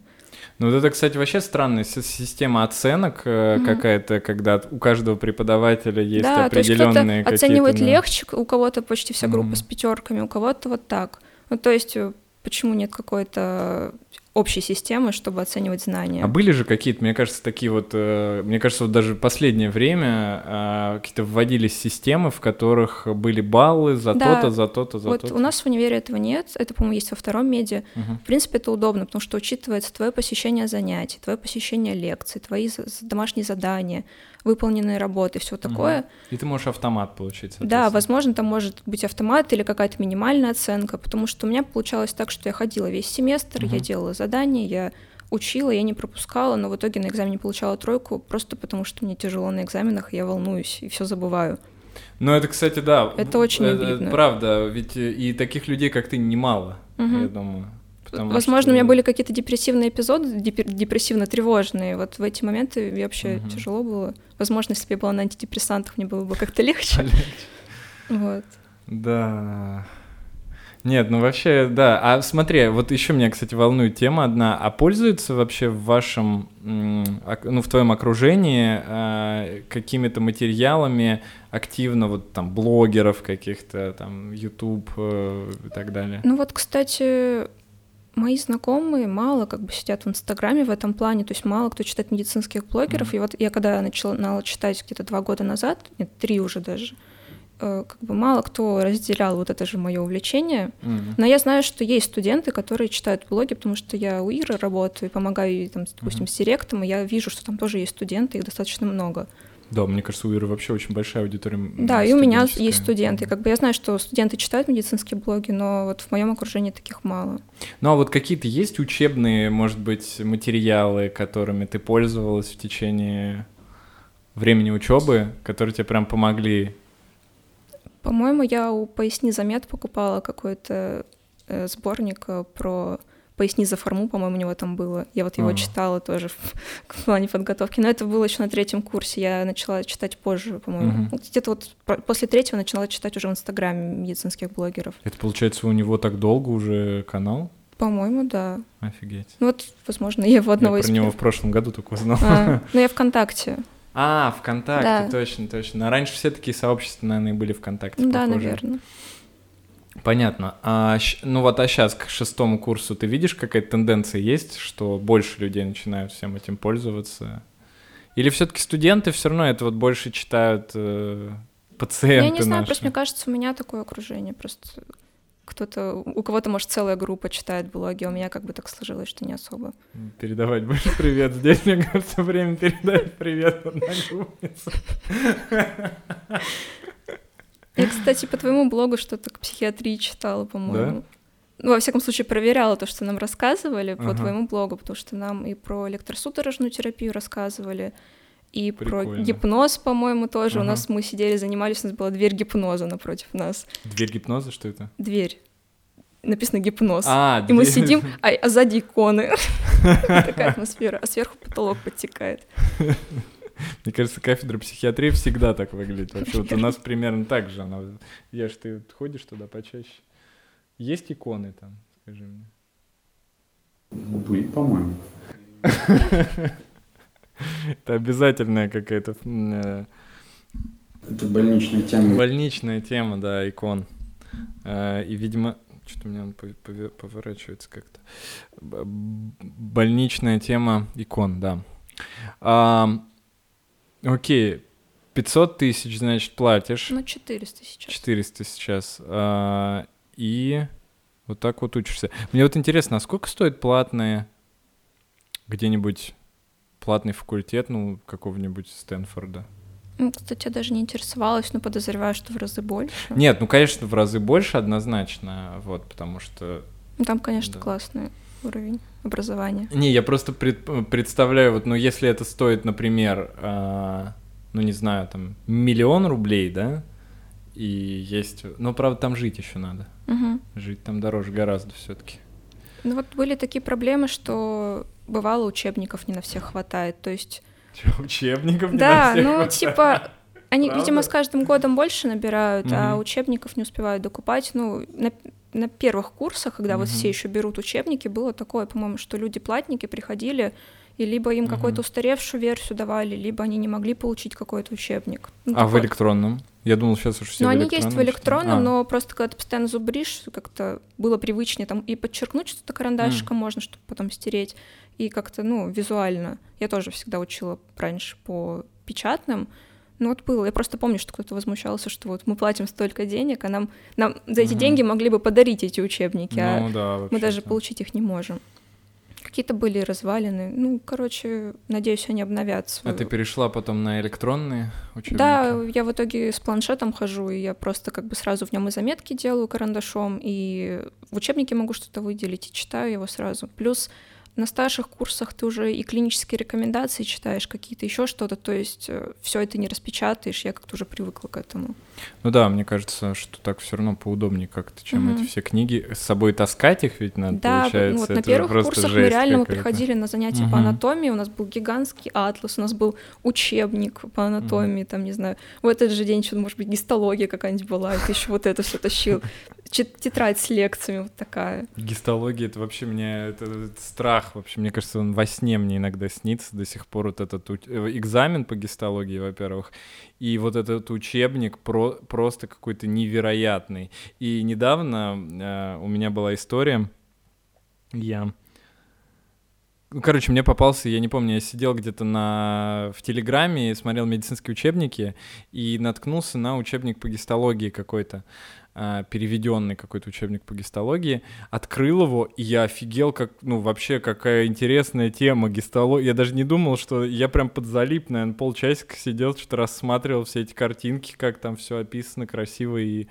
Ну, это, кстати, вообще странная система оценок mm-hmm. какая-то, когда у каждого преподавателя есть да, определенные то есть оценивает легче, у кого-то почти вся группа mm-hmm. с пятерками, у кого-то вот так. Ну, то есть, э, почему нет какой-то общей системы, чтобы оценивать знания. А были же какие-то, мне кажется, такие вот, э, мне кажется, вот даже в последнее время э, какие-то вводились системы, в которых были баллы за да. то-то, за то-то, за вот то-то. у нас в универе этого нет, это, по-моему, есть во втором меди. Угу. В принципе, это удобно, потому что учитывается твое посещение занятий, твое посещение лекций, твои домашние задания, выполненные работы, все такое. Угу. И ты можешь автомат получить. Да, возможно, там может быть автомат или какая-то минимальная оценка, потому что у меня получалось так, что я ходила весь семестр, угу. я делала задания, я учила, я не пропускала, но в итоге на экзамене получала тройку просто потому, что мне тяжело на экзаменах, я волнуюсь и все забываю. Ну, это, кстати, да. Это очень это, обидно. Правда, ведь и таких людей, как ты, немало, угу. я думаю. Возможно, что... у меня были какие-то депрессивные эпизоды, депрессивно-тревожные. Вот в эти моменты мне вообще угу. тяжело было. Возможно, если бы я была на антидепрессантах, мне было бы как-то легче. Вот. Да. Нет, ну вообще, да. А смотри, вот еще меня, кстати, волнует тема одна. А пользуются вообще в вашем, ну, в твоем окружении а, какими-то материалами активно, вот там, блогеров каких-то, там, YouTube э, и так далее? Ну вот, кстати, мои знакомые мало как бы сидят в Инстаграме в этом плане, то есть мало кто читает медицинских блогеров. Mm-hmm. И вот я когда начала читать где-то два года назад, нет, три уже даже, э, как бы мало кто разделял вот это же мое увлечение. Mm-hmm. Но я знаю, что есть студенты, которые читают блоги, потому что я у Иры работаю помогаю, там, допустим, mm-hmm. с директом, и я вижу, что там тоже есть студенты, их достаточно много. Да, мне кажется, у Иры вообще очень большая аудитория. Да, и у меня есть студенты. Как бы я знаю, что студенты читают медицинские блоги, но вот в моем окружении таких мало. Ну а вот какие-то есть учебные, может быть, материалы, которыми ты пользовалась в течение времени учебы, которые тебе прям помогли? По-моему, я у Поясни Замет покупала какой-то э, сборник э, про «Поясни за форму», по-моему, у него там было. Я вот его а. читала тоже в, в плане подготовки. Но это было еще на третьем курсе. Я начала читать позже, по-моему. Угу. Где-то вот после третьего начала читать уже в Инстаграме медицинских блогеров. Это, получается, у него так долго уже канал? По-моему, да. Офигеть. Ну вот, возможно, я его одного я из... про него в прошлом году только узнал. А, ну я ВКонтакте. А, ВКонтакте, да. точно, точно. А раньше все такие сообщества, наверное, были ВКонтакте. Да, похожие. наверное. Понятно. А, ну вот, а сейчас к шестому курсу ты видишь, какая-то тенденция есть, что больше людей начинают всем этим пользоваться? Или все-таки студенты все равно это вот больше читают э, пациенты Я не знаю, наши? просто мне кажется, у меня такое окружение, просто кто-то, у кого-то, может, целая группа читает блоги, а у меня как бы так сложилось, что не особо. Передавать больше привет. Здесь, мне кажется, время передать привет одногруппнице. Я, кстати, по твоему блогу что-то к психиатрии читала, по-моему. Ну, во всяком случае, проверяла то, что нам рассказывали по Ага. твоему блогу, потому что нам и про электросудорожную терапию рассказывали, и про Прикольно. гипноз, по-моему, тоже. У Ага. нас мы сидели, занимались, у нас была дверь гипноза напротив нас. Дверь гипноза, что это? Дверь. Написано гипноз. А, И мы дверь. сидим, а, а сзади иконы. Такая атмосфера, а сверху потолок подтекает. Мне кажется, кафедра психиатрии всегда так выглядит. Вообще, вот у нас примерно так же. Она... Я ж ты ходишь туда почаще. Есть иконы там, скажи мне. Были, по-моему. Это обязательная какая-то э, Это больничная тема. больничная тема, да, икон. Э, И, видимо, что-то у меня он поворачивается как-то. Больничная тема икон, да. Окей, 500 тысяч, значит, платишь. Ну, 400 сейчас. 400 сейчас. а, И вот так вот учишься. Мне вот интересно, а сколько стоит платные где-нибудь платный факультет, ну, какого-нибудь Стэнфорда? Ну, Кстати, я даже не интересовалась, но подозреваю, что в разы больше. Нет, ну, конечно, в разы больше однозначно, вот, потому что... Ну, Там, конечно, Да. классный уровень образования. Не, я просто пред- представляю, вот, ну, если это стоит, например, а, ну, не знаю, там, миллион рублей, да, и есть... Ну, правда, там жить еще надо. Мгм. Жить там дороже гораздо все-таки. Ну вот были такие проблемы, что бывало учебников не на всех хватает. То есть, Учебников не да, на всех ну хватает. типа, они, Правда? видимо, с каждым годом больше набирают, а Мгм. учебников не успевают докупать. Ну, на, на первых курсах, когда вот Мгм. все еще берут учебники, было такое, по-моему, что люди-платники приходили, и либо им какую-то устаревшую версию давали, либо они не могли получить какой-то учебник. Ну, А в такое. электронном? Я думал, сейчас уж все Ну, в они есть в что электронном, А, но просто когда ты постоянно зубришь, как-то было привычнее там и подчеркнуть что-то карандашиком можно, чтобы потом стереть, и как-то, ну, визуально. Я тоже всегда учила раньше по печатным, ну вот было. Я просто помню, что кто-то возмущался, что вот мы платим столько денег, а нам, нам за эти Мгм. деньги могли бы подарить эти учебники, а Ну да, мы даже получить их не можем. Какие-то были развалины. Ну, короче, надеюсь, они обновят А ты перешла потом на электронные учебники? Да, я в итоге с планшетом хожу, и я просто как бы сразу в нем и заметки делаю карандашом, и в учебнике могу что-то выделить, и читаю его сразу. Плюс на старших курсах ты уже и клинические рекомендации читаешь, какие-то еще что-то, то есть все это не распечатаешь, я как-то уже привыкла к этому. Ну да, мне кажется, что так все равно поудобнее как-то, чем Мгм. эти все книги. С собой таскать их ведь надо, да, получается. ну вот на первых курсах мы реально мы приходили на занятия по Мгм. анатомии, у нас был гигантский атлас, у нас был учебник по анатомии, там, не знаю, в этот же день что-то, может быть, гистология какая-нибудь была, и ты еще вот это все тащил. Тетрадь с лекциями вот такая. Гистология, это вообще мне это, это страх вообще. Мне кажется, он во сне мне иногда снится до сих пор вот этот э, экзамен по гистологии, во-первых, и вот этот учебник про просто какой-то невероятный. И недавно э, у меня была история, я ну, короче, мне попался, я не помню, я сидел где-то на... в Телеграме, смотрел медицинские учебники и наткнулся на учебник по гистологии какой-то, а, переведенный какой-то учебник по гистологии, открыл его, и я офигел, как, ну, вообще, какая интересная тема гистологии. Я даже не думал, что я прям подзалип, наверное, полчасика сидел, что-то рассматривал все эти картинки, как там все описано красиво, и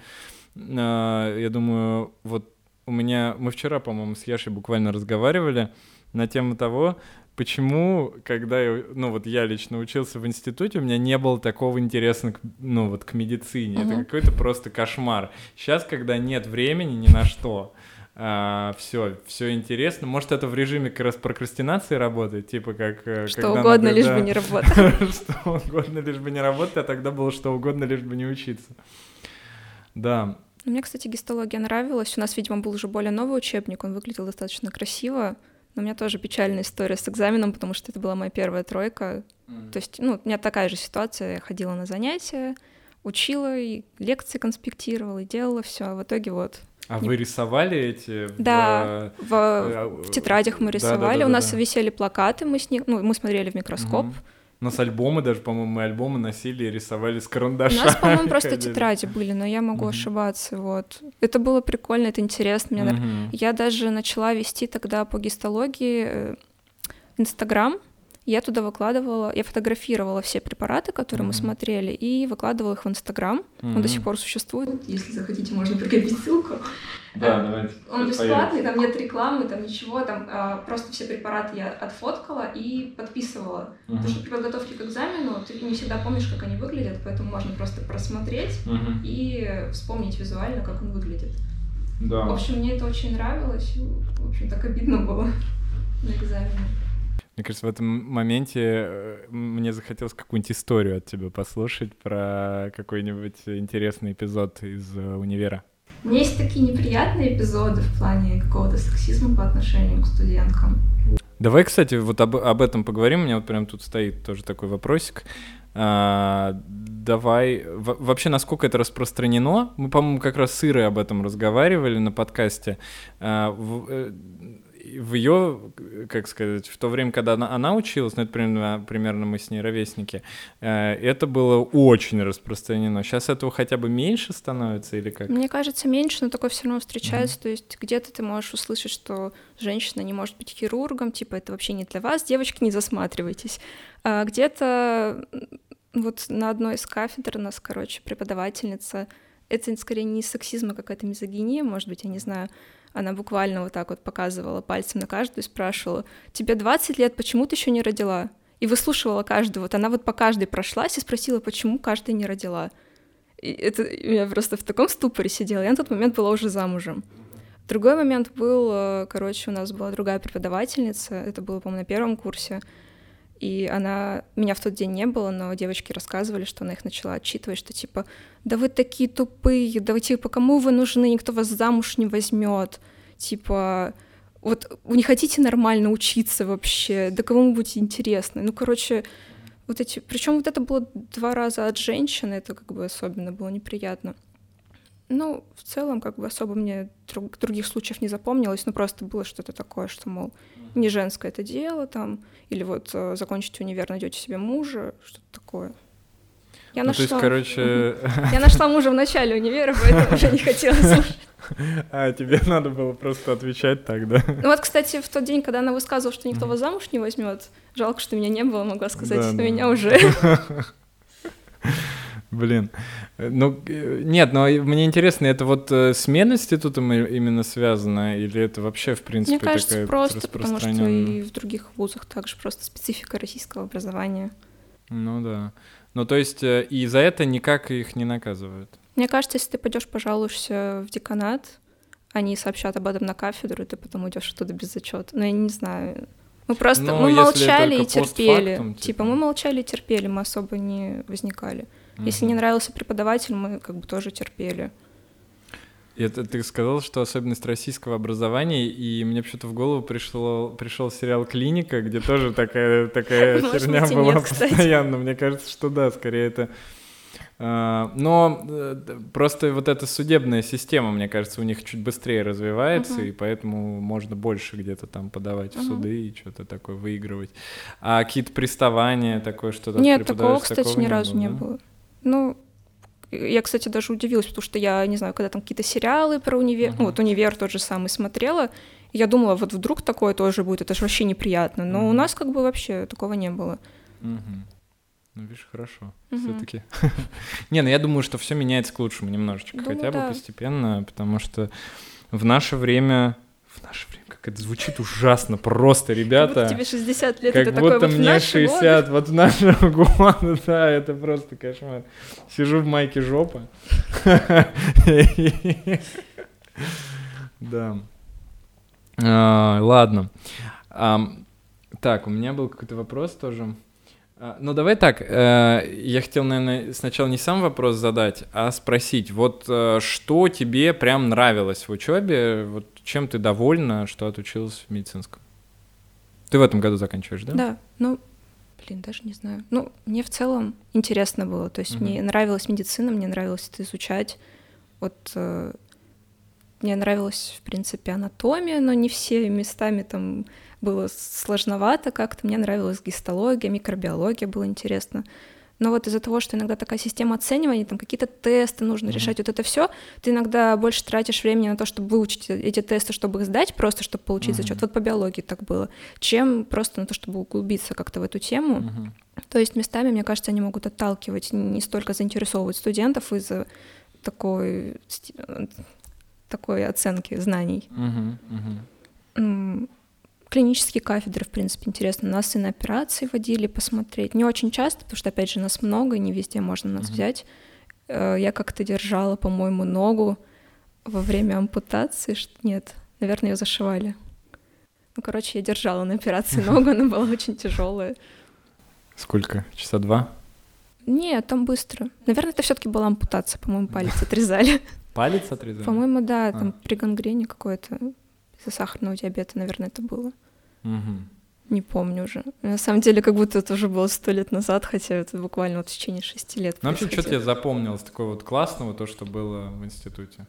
а, я думаю, вот у меня... Мы вчера, по-моему, с Яшей буквально разговаривали на тему того, почему, когда я, ну вот я лично учился в институте, у меня не было такого интереса, к, ну вот к медицине. Мгм. Это какой-то просто кошмар. Сейчас, когда нет времени ни на что, все, все интересно. Может, это в режиме как раз прокрастинации работает, типа как... э, Что угодно, надо, лишь да, бы не работать. Что угодно, лишь бы не работать, а тогда было что угодно, лишь бы не учиться. Да, Мне, кстати, гистология нравилась. У нас, видимо, был уже более новый учебник, он выглядел достаточно красиво. Но у меня тоже печальная история с экзаменом, потому что это была моя первая тройка. То есть, ну, у меня такая же ситуация. Я ходила на занятия, учила, и лекции конспектировала, и делала все. А в итоге вот. А Не- вы рисовали эти? в, Да, э, в, в тетрадях мы рисовали. У нас висели плакаты, мы с них, ну, мы смотрели в микроскоп, Мгм. У нас альбомы даже, по-моему, мы альбомы носили и рисовали с карандаша. У нас, по-моему, просто тетради были, но я могу ошибаться, вот. Это было прикольно, это интересно. Мне mm Я даже начала вести тогда по гистологии э, Инстаграм, я туда выкладывала, я фотографировала все препараты, которые mm-hmm. мы смотрели, и выкладывала их в Инстаграм. Mm-hmm. Он до сих пор существует. Если захотите, можно прикрепить ссылку. Да, давайте. Он бесплатный, там нет рекламы, там ничего, там а, просто все препараты я отфоткала и подписывала. Uh-huh. Потому что при подготовке к экзамену ты не всегда помнишь, как они выглядят, поэтому можно просто просмотреть uh-huh. и вспомнить визуально, как он выглядит. Да. В общем, мне это очень нравилось. В общем, так обидно было на экзамене. Мне кажется, в этом моменте э, мне захотелось какую-нибудь историю от тебя послушать про какой-нибудь интересный эпизод из э, универа. У меня есть такие неприятные эпизоды в плане какого-то сексизма по отношению к студенткам. Давай, кстати, вот об, об этом поговорим. У меня вот прям тут стоит тоже такой вопросик. А, давай, в, вообще, насколько это распространено? Мы, по-моему, как раз с Ирой об этом разговаривали на подкасте. А, в, э, в ее, как сказать, в то время, когда она, она училась, ну это примерно, примерно мы с ней ровесники, э, это было очень распространено. Сейчас этого хотя бы меньше становится или как? Мне кажется, меньше, но такое все равно встречается. Mm-hmm. То есть где-то ты можешь услышать, что женщина не может быть хирургом, типа это вообще не для вас, девочки, не засматривайтесь. А где-то вот на одной из кафедр у нас, короче, преподавательница, это скорее не сексизм, а какая-то мизогиния, может быть, я не знаю, она буквально вот так вот показывала пальцем на каждую и спрашивала, тебе 20 лет, почему ты еще не родила? И выслушивала каждую. Вот она вот по каждой прошлась и спросила, почему каждая не родила. И это я просто в таком ступоре сидела. Я на тот момент была уже замужем. Другой момент был, э, короче, у нас была другая преподавательница, это было, по-моему, на первом курсе, и она... Меня в тот день не было, но девочки рассказывали, что она их начала отчитывать, что типа, да вы такие тупые, да вы типа, кому вы нужны, никто вас замуж не возьмет. Типа, вот вы не хотите нормально учиться вообще, да кому вы будете интересны. Ну, короче, вот эти... Причем вот это было два раза от женщины, это как бы особенно было неприятно. Ну, в целом, как бы особо мне друг, других случаев не запомнилось, но просто было что-то такое, что, мол, не женское это дело там, или вот э, закончите универ, найдете себе мужа, что-то такое. Я ну, нашла... То есть, короче... Я нашла мужа в начале универа, поэтому уже не хотела слушать. А, тебе надо было просто отвечать так, да? Ну вот, кстати, в тот день, когда она высказывала, что никто вас замуж не возьмет, жалко, что меня не было, могла сказать, да, меня да. уже. Блин. Ну, нет, но мне интересно, это вот э, с мединститутом именно связано, или это вообще, в принципе, Мне кажется, такая просто, потому что и в других вузах также просто специфика российского образования. Ну да. Ну, то есть, э, и за это никак их не наказывают? Мне кажется, если ты пойдешь пожалуешься в деканат, они сообщат об этом на кафедру, и ты потом идешь оттуда без зачета. Но я не знаю. Мы просто ну, мы молчали и терпели. Типа. типа мы молчали и терпели, мы особо не возникали. Если не нравился преподаватель, мы как бы тоже терпели. Это ты сказал, что особенность российского образования, и мне почему-то в голову пришло, пришел сериал «Клиника», где тоже такая, такая херня была постоянно. Мне кажется, что да, скорее это... А, но э, просто вот эта судебная система, мне кажется, у них чуть быстрее развивается, uh-huh. и поэтому можно больше где-то там подавать uh-huh. в суды и что-то такое выигрывать. А какие-то приставания, такое что-то Нет, такого, кстати, такого ни разу не было. Не было. Ну, я, кстати, даже удивилась, потому что я, не знаю, когда там какие-то сериалы про универ, uh-huh. ну вот универ тот же самый смотрела, я думала, вот вдруг такое тоже будет, это же вообще неприятно. Но uh-huh. у нас как бы вообще такого не было. Uh-huh. Ну, видишь, хорошо. Uh-huh. Все-таки. не, ну я думаю, что все меняется к лучшему немножечко, думаю, хотя бы да. постепенно, потому что в наше время, в наше время это звучит ужасно просто, ребята. Как будто тебе 60 лет, как это будто такой, вот мне 60, годы. вот в наши годы, да, это просто кошмар. Сижу в майке жопа. Да. А, ладно. Так, у меня был какой-то вопрос тоже. А, ну, давай так. Э, я хотел, наверное, сначала не сам вопрос задать, а спросить, вот э, что тебе прям нравилось в учебе, вот чем ты довольна, что отучилась в медицинском? Ты в этом году заканчиваешь, да? Да, ну, блин, даже не знаю. Ну, мне в целом интересно было. То есть uh-huh. мне нравилась медицина, мне нравилось это изучать. Вот э, мне нравилась, в принципе, анатомия, но не все местами там было сложновато как-то. Мне нравилась гистология, микробиология, было интересно. Но вот из-за того, что иногда такая система оценивания, там какие-то тесты нужно mm-hmm. решать, вот это все, ты иногда больше тратишь времени на то, чтобы выучить эти тесты, чтобы их сдать, просто чтобы получить mm-hmm. зачет. Вот по биологии так было, чем просто на то, чтобы углубиться как-то в эту тему. Mm-hmm. То есть местами, мне кажется, они могут отталкивать, не столько заинтересовывать студентов из-за такой, такой оценки знаний. Mm-hmm. Mm-hmm клинические кафедры, в принципе, интересно. Нас и на операции водили посмотреть. Не очень часто, потому что, опять же, нас много, не везде можно нас mm-hmm. взять. Э, я как-то держала, по-моему, ногу во время ампутации. Нет, наверное, ее зашивали. Ну, короче, я держала на операции ногу, она была очень тяжелая. Сколько? Часа два? Нет, там быстро. Наверное, это все-таки была ампутация, по-моему, палец отрезали. Палец отрезали? По-моему, да, там а. при гангрене какой-то из-за сахарного диабета, наверное, это было. Угу. Не помню уже. На самом деле, как будто это уже было сто лет назад, хотя это буквально вот в течение шести лет. Ну, вообще, что тебе запомнилось такого вот классного, то, что было в институте?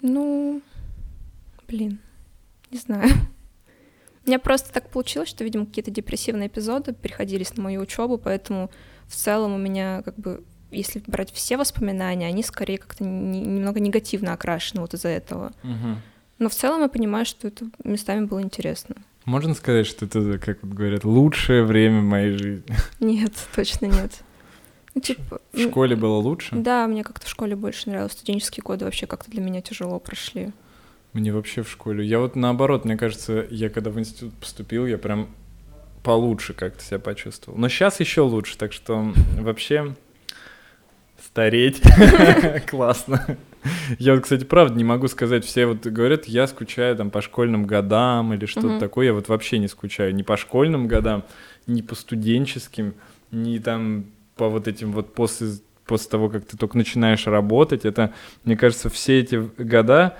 Ну, блин, не знаю. У меня просто так получилось, что, видимо, какие-то депрессивные эпизоды приходились на мою учебу, поэтому в целом у меня как бы если брать все воспоминания, они скорее как-то не, немного негативно окрашены вот из-за этого. Угу. Но в целом я понимаю, что это местами было интересно. Можно сказать, что это, как вот говорят, лучшее время моей жизни? Нет, точно нет. Ну, типа, в школе было лучше? Да, мне как-то в школе больше нравилось. Студенческие годы вообще как-то для меня тяжело прошли. Мне вообще в школе. Я вот наоборот, мне кажется, я когда в институт поступил, я прям получше как-то себя почувствовал. Но сейчас еще лучше, так что вообще стареть классно. Я вот, кстати, правда не могу сказать, все вот говорят, я скучаю там по школьным годам или что-то mm-hmm. такое, я вот вообще не скучаю ни по школьным годам, ни по студенческим, ни там по вот этим вот после, после того, как ты только начинаешь работать, это, мне кажется, все эти года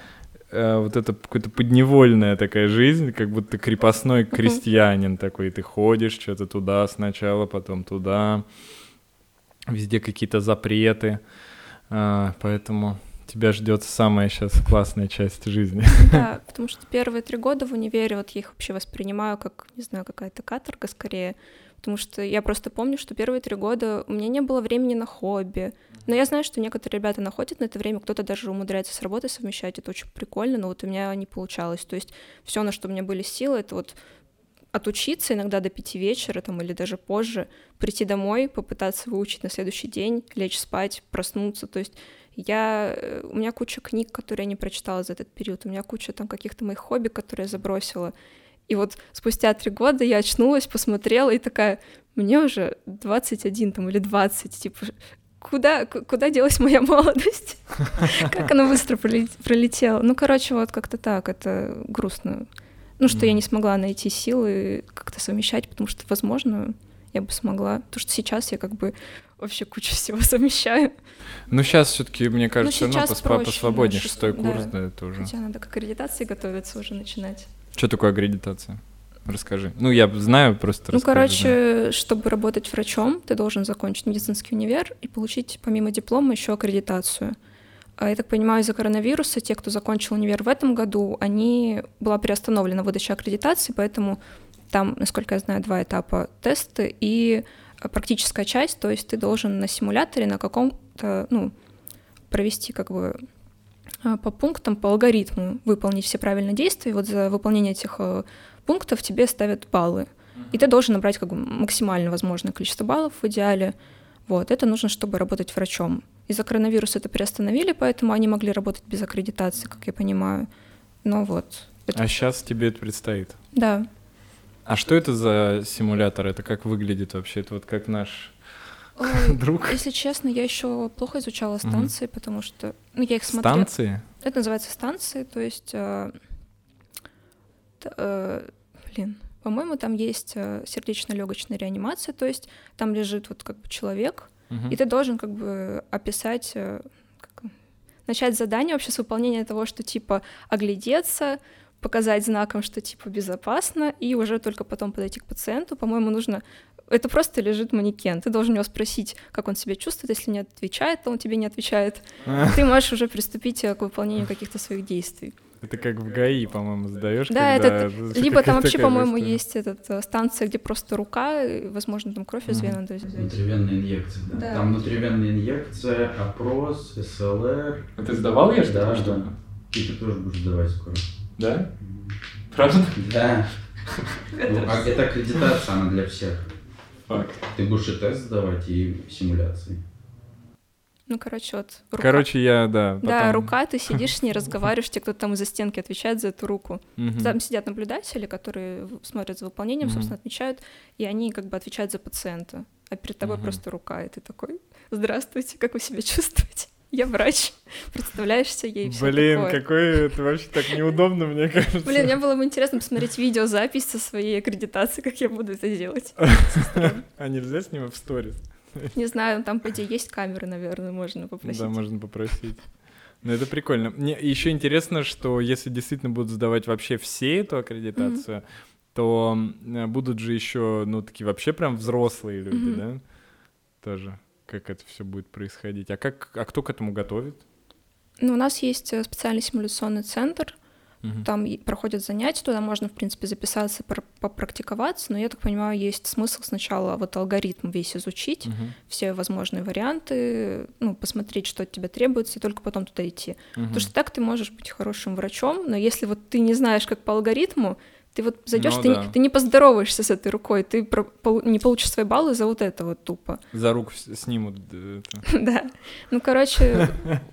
э, вот это какая-то подневольная такая жизнь, как будто крепостной крестьянин такой, ты ходишь что-то туда сначала, потом туда, везде какие-то запреты, э, поэтому тебя ждет самая сейчас классная часть жизни. Да, потому что первые три года в универе, вот я их вообще воспринимаю как, не знаю, какая-то каторга скорее, потому что я просто помню, что первые три года у меня не было времени на хобби, но я знаю, что некоторые ребята находят на это время, кто-то даже умудряется с работой совмещать, это очень прикольно, но вот у меня не получалось, то есть все, на что у меня были силы, это вот отучиться иногда до пяти вечера там, или даже позже, прийти домой, попытаться выучить на следующий день, лечь спать, проснуться. То есть я, э, у меня куча книг, которые я не прочитала за этот период, у меня куча там каких-то моих хобби, которые я забросила. И вот спустя три года я очнулась, посмотрела и такая, мне уже 21 там или 20, типа, куда, куда делась моя молодость? Как она быстро пролетела? Ну, короче, вот как-то так, это грустно. Ну, что я не смогла найти силы как-то совмещать, потому что, возможно, я бы смогла. Потому что сейчас я как бы вообще кучу всего совмещаю. Ну, сейчас все-таки, мне ну, кажется, ну, пос посвободнее, шестой курс, да. да, это уже. Хотя надо к аккредитации готовиться уже начинать. Что такое аккредитация? Расскажи. Ну, я знаю, просто Ну, расскажи, короче, да. чтобы работать врачом, ты должен закончить медицинский универ и получить помимо диплома еще аккредитацию. А я так понимаю, из-за коронавируса те, кто закончил универ в этом году, они была приостановлена выдача аккредитации, поэтому там, насколько я знаю, два этапа тесты и практическая часть, то есть ты должен на симуляторе на каком-то, ну, провести как бы а, по пунктам, по алгоритму выполнить все правильные действия, и вот за выполнение этих э, пунктов тебе ставят баллы. И ты должен набрать как бы максимально возможное количество баллов в идеале. Вот, это нужно, чтобы работать врачом. Из-за коронавируса это приостановили, поэтому они могли работать без аккредитации, как я понимаю. Но вот. Это... А сейчас тебе это предстоит? Да. А что это за симулятор? Это как выглядит вообще? Это вот как наш Ой, друг? Если честно, я еще плохо изучала станции, угу. потому что ну, я их смотрела. Станции? Это называется станции, то есть, э, э, блин, по-моему, там есть э, сердечно-легочная реанимация, то есть там лежит вот как бы человек, угу. и ты должен как бы описать, э, как, начать задание вообще с выполнения того, что типа оглядеться, показать знаком, что типа безопасно, и уже только потом подойти к пациенту. По-моему, нужно Это просто лежит манекен. Ты должен его спросить, как он себя чувствует. Если не отвечает, то он тебе не отвечает. Ты можешь уже приступить э, к выполнению каких-то своих действий. Это как в ГАИ, по-моему, сдаешь. Да, это либо там вообще, по-моему, есть этот э, станция, где просто рука, и, возможно, там кровь из вены. Внутривенная инъекция, да. да. Там внутривенная инъекция, опрос, СЛР. А ты сдавал я что? Да, да. И ты тоже будешь сдавать скоро. Да? Правда? Да. Ну, а это аккредитация, она для всех. Факт. Ты будешь и тест сдавать, и симуляции. Ну, короче, вот рука. Короче, я, да. Потом... Да, рука, ты сидишь с ней, разговариваешь, тебе кто-то там из-за стенки отвечает за эту руку. Там сидят наблюдатели, которые смотрят за выполнением, собственно, отмечают, и они как бы отвечают за пациента. А перед тобой просто рука, и ты такой, здравствуйте, как вы себя чувствуете? Я врач, представляешься ей все Блин, такое. какой это вообще так неудобно, мне кажется. Блин, мне было бы интересно посмотреть видеозапись со своей аккредитации, как я буду это делать. А нельзя с ним в сторис? Не знаю, там, по идее, есть камеры, наверное, можно попросить. Да, можно попросить. Ну, это прикольно. Мне еще интересно, что если действительно будут сдавать вообще все эту аккредитацию, mm-hmm. то будут же еще, ну, такие вообще прям взрослые люди, mm-hmm. да? Тоже как это все будет происходить. А как, а кто к этому готовит? Ну, у нас есть э, специальный симуляционный центр, Угу. Там проходят занятия, туда можно, в принципе, записаться, попрактиковаться, но я так понимаю, есть смысл сначала вот алгоритм весь изучить, угу. все возможные варианты, ну, посмотреть, что от тебя требуется, и только потом туда идти. Угу. Потому что так ты можешь быть хорошим врачом, но если вот ты не знаешь, как по алгоритму, ты вот зайдешь, ну, ты, да. не, ты не поздороваешься с этой рукой, ты про, пол, не получишь свои баллы за вот это вот тупо. За руку снимут. Да. Ну, короче,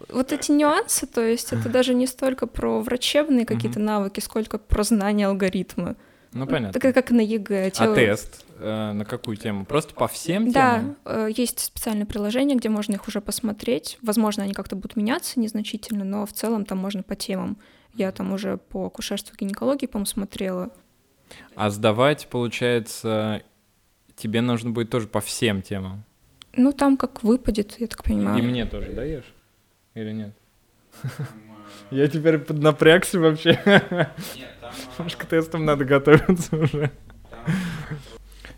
вот эти нюансы, то есть это даже не столько про врачебные какие-то навыки, сколько про знание алгоритма. Ну, понятно. Так как на ЕГЭ. А тест э, на какую тему? Просто по всем темам? Да, э, есть специальное приложение, где можно их уже посмотреть. Возможно, они как-то будут меняться незначительно, но в целом там можно по темам. Я там уже по акушерству гинекологии, по-моему, смотрела. А сдавать, получается, тебе нужно будет тоже по всем темам? Ну, там как выпадет, я так понимаю. И мне тоже даешь? Или нет? Я теперь поднапрягся вообще. Может, к тестам надо готовиться уже.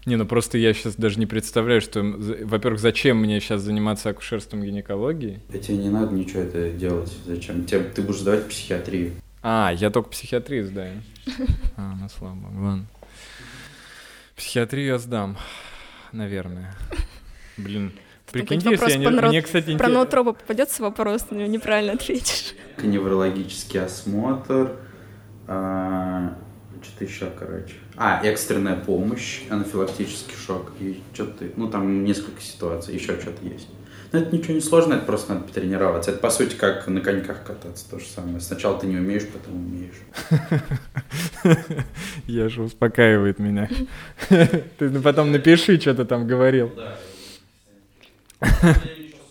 Не, ну просто я сейчас даже не представляю, что, во-первых, зачем мне сейчас заниматься акушерством гинекологией? Да тебе не надо ничего это делать. Зачем? Тебе, ты будешь сдавать психиатрию. А, я только психиатрию сдаю. А, ну слава богу, ладно. Психиатрию я сдам, наверное. Блин, Прикиньте, если я не... Про, Мне, кстати, про ноутропа попадется вопрос, на него неправильно ответишь. Неврологический осмотр, а, что-то еще, короче. А, экстренная помощь, анафилактический шок и что-то, ну там несколько ситуаций, еще что-то есть. Но это ничего не сложно, это просто надо потренироваться. Это, по сути, как на коньках кататься, то же самое. Сначала ты не умеешь, потом умеешь. Я же успокаивает меня. Ты потом напиши, что ты там говорил. Ну,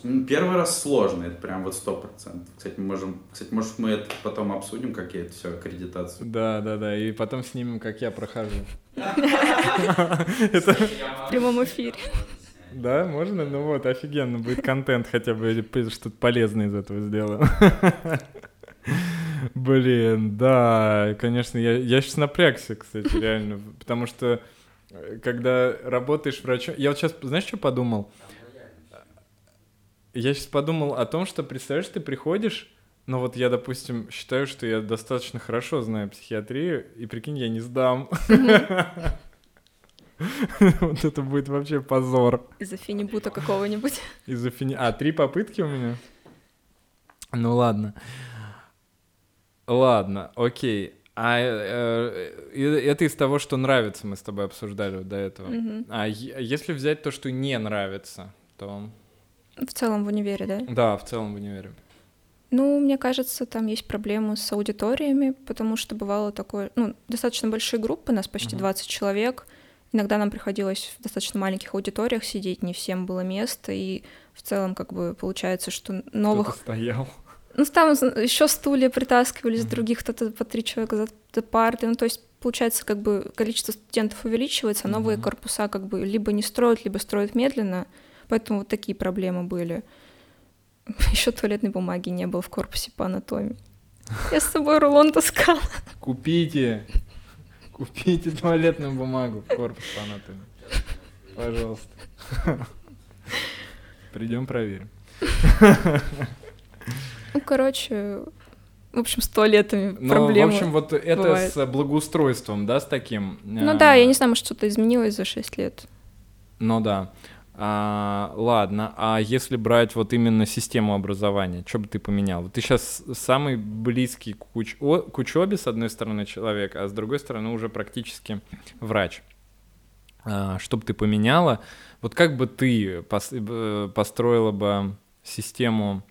первый раз сложно, это прям вот сто процентов. Кстати, мы можем, кстати, может мы это потом обсудим, как я это все аккредитацию. Да, да, да, и потом снимем, как я прохожу. В прямом эфире. Да, можно? Ну вот, офигенно, будет контент хотя бы, что-то полезное из этого сделаем. Блин, да, конечно, я, я сейчас напрягся, кстати, реально, потому что э, когда работаешь врачом... Я вот сейчас, знаешь, что подумал? Я сейчас подумал о том, что, представляешь, ты приходишь, но вот я, допустим, считаю, что я достаточно хорошо знаю психиатрию, и прикинь, я не сдам. Вот это будет вообще позор. Из-за финибута какого-нибудь. Из-за фини... А, три попытки у меня? Ну ладно. Ладно, окей. А э, э, это из того, что нравится, мы с тобой обсуждали до этого. Угу. А если взять то, что не нравится, то... В целом в универе, да? Да, в целом в универе. Ну, мне кажется, там есть проблемы с аудиториями, потому что бывало такое, ну, достаточно большие группы, нас почти uh 20 человек, Иногда нам приходилось в достаточно маленьких аудиториях сидеть, не всем было места, и в целом как бы получается, что новых... Кто-то стоял. Ну, там еще стулья притаскивались, mm-hmm. других кто-то по три человека за, за парты. Ну, то есть, получается, как бы количество студентов увеличивается, а новые mm-hmm. корпуса как бы либо не строят, либо строят медленно. Поэтому вот такие проблемы были. Еще туалетной бумаги не было в корпусе по анатомии. Я с собой рулон таскала. Купите. Купите туалетную бумагу в корпус по анатомии. Пожалуйста. Придем проверим. Ну, короче, в общем, с туалетами Ну, проблемы. в общем, вот это бывает. с благоустройством, да, с таким. Ну да, я не знаю, может, что-то изменилось за 6 лет. Ну да. А, ладно, а если брать вот именно систему образования, что бы ты поменял? Вот ты сейчас самый близкий к, уч- о- к учебе, с одной стороны, человек, а с другой стороны уже практически врач. А, что бы ты поменяла? Вот как бы ты пос- э, построила бы систему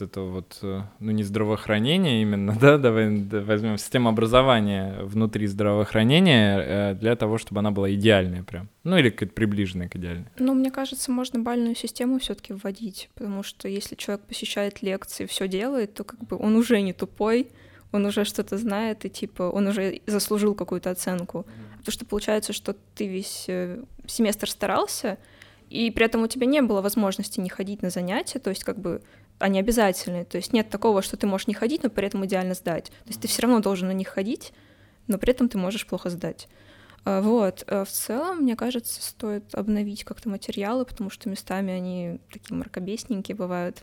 вот это вот, э, ну не здравоохранение именно, да, давай да, возьмем систему образования внутри здравоохранения э, для того, чтобы она была идеальная прям, ну или какая-то приближенная к идеальной. Ну, мне кажется, можно бальную систему все-таки вводить, потому что если человек посещает лекции, все делает, то как бы он уже не тупой, он уже что-то знает, и типа он уже заслужил какую-то оценку. Потому что получается, что ты весь э, семестр старался, и при этом у тебя не было возможности не ходить на занятия, то есть как бы они обязательные. То есть нет такого, что ты можешь не ходить, но при этом идеально сдать. То есть ты все равно должен на них ходить, но при этом ты можешь плохо сдать. А, Вот. а В целом, мне кажется, стоит обновить как-то материалы, потому что местами они такие мракобесненькие бывают.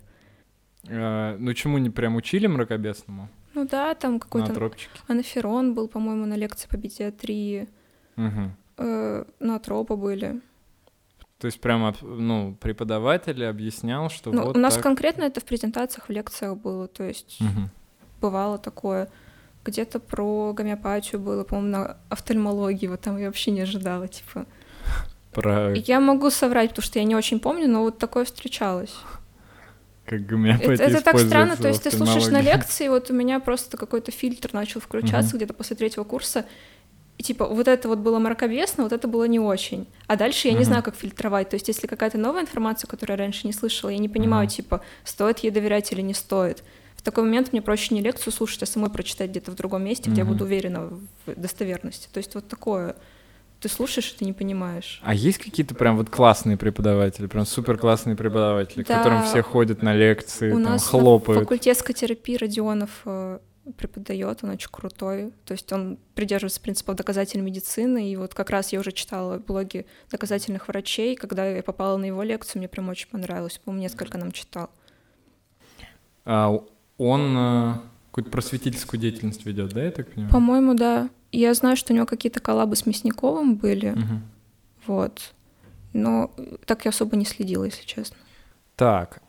Э, ну чему не прям учили мракобесному? Ну да, там На какой-то тропчике. анаферон был, по-моему, на лекции по педиатрии, Мгм. э, натропы были. То есть прямо, ну, преподаватель объяснял, что Ну, вот у нас так. конкретно это в презентациях, в лекциях было, то есть Мгм. бывало такое. Где-то про гомеопатию было, по-моему, на офтальмологии, вот там я вообще не ожидала, типа. Про Я могу соврать, потому что я не очень помню, но вот такое встречалось. как Это, гомеопатия это так странно, то есть ты слушаешь на лекции, вот у меня просто какой-то фильтр начал включаться Мгм. где-то после третьего курса, типа вот это вот было мракобесно, вот это было не очень. А дальше я не Мгм. знаю, как фильтровать. То есть если какая-то новая информация, которую я раньше не слышала, я не понимаю, Мгм. типа, стоит ей доверять или не стоит. В такой момент мне проще не лекцию слушать, а самой прочитать где-то в другом месте, где я буду уверена в достоверности. То есть вот такое. Ты слушаешь, и ты не понимаешь. А есть какие-то прям вот классные преподаватели, прям супер классные преподаватели, к Да. которым все ходят на лекции, У там нас хлопают. на факультетской терапии Родионов э, преподает, он очень крутой. То есть он придерживается принципов доказательной медицины. И вот как раз я уже читала блоги доказательных врачей. Когда я попала на его лекцию, мне прям очень понравилось. По-моему, несколько нам читал. А он э, какую-то просветительскую деятельность ведет, да, я так понимаю? По-моему, да. Я знаю, что у него какие-то коллабы с Мясниковым были. Мгм. Вот. Но так я особо не следила, если честно. Так,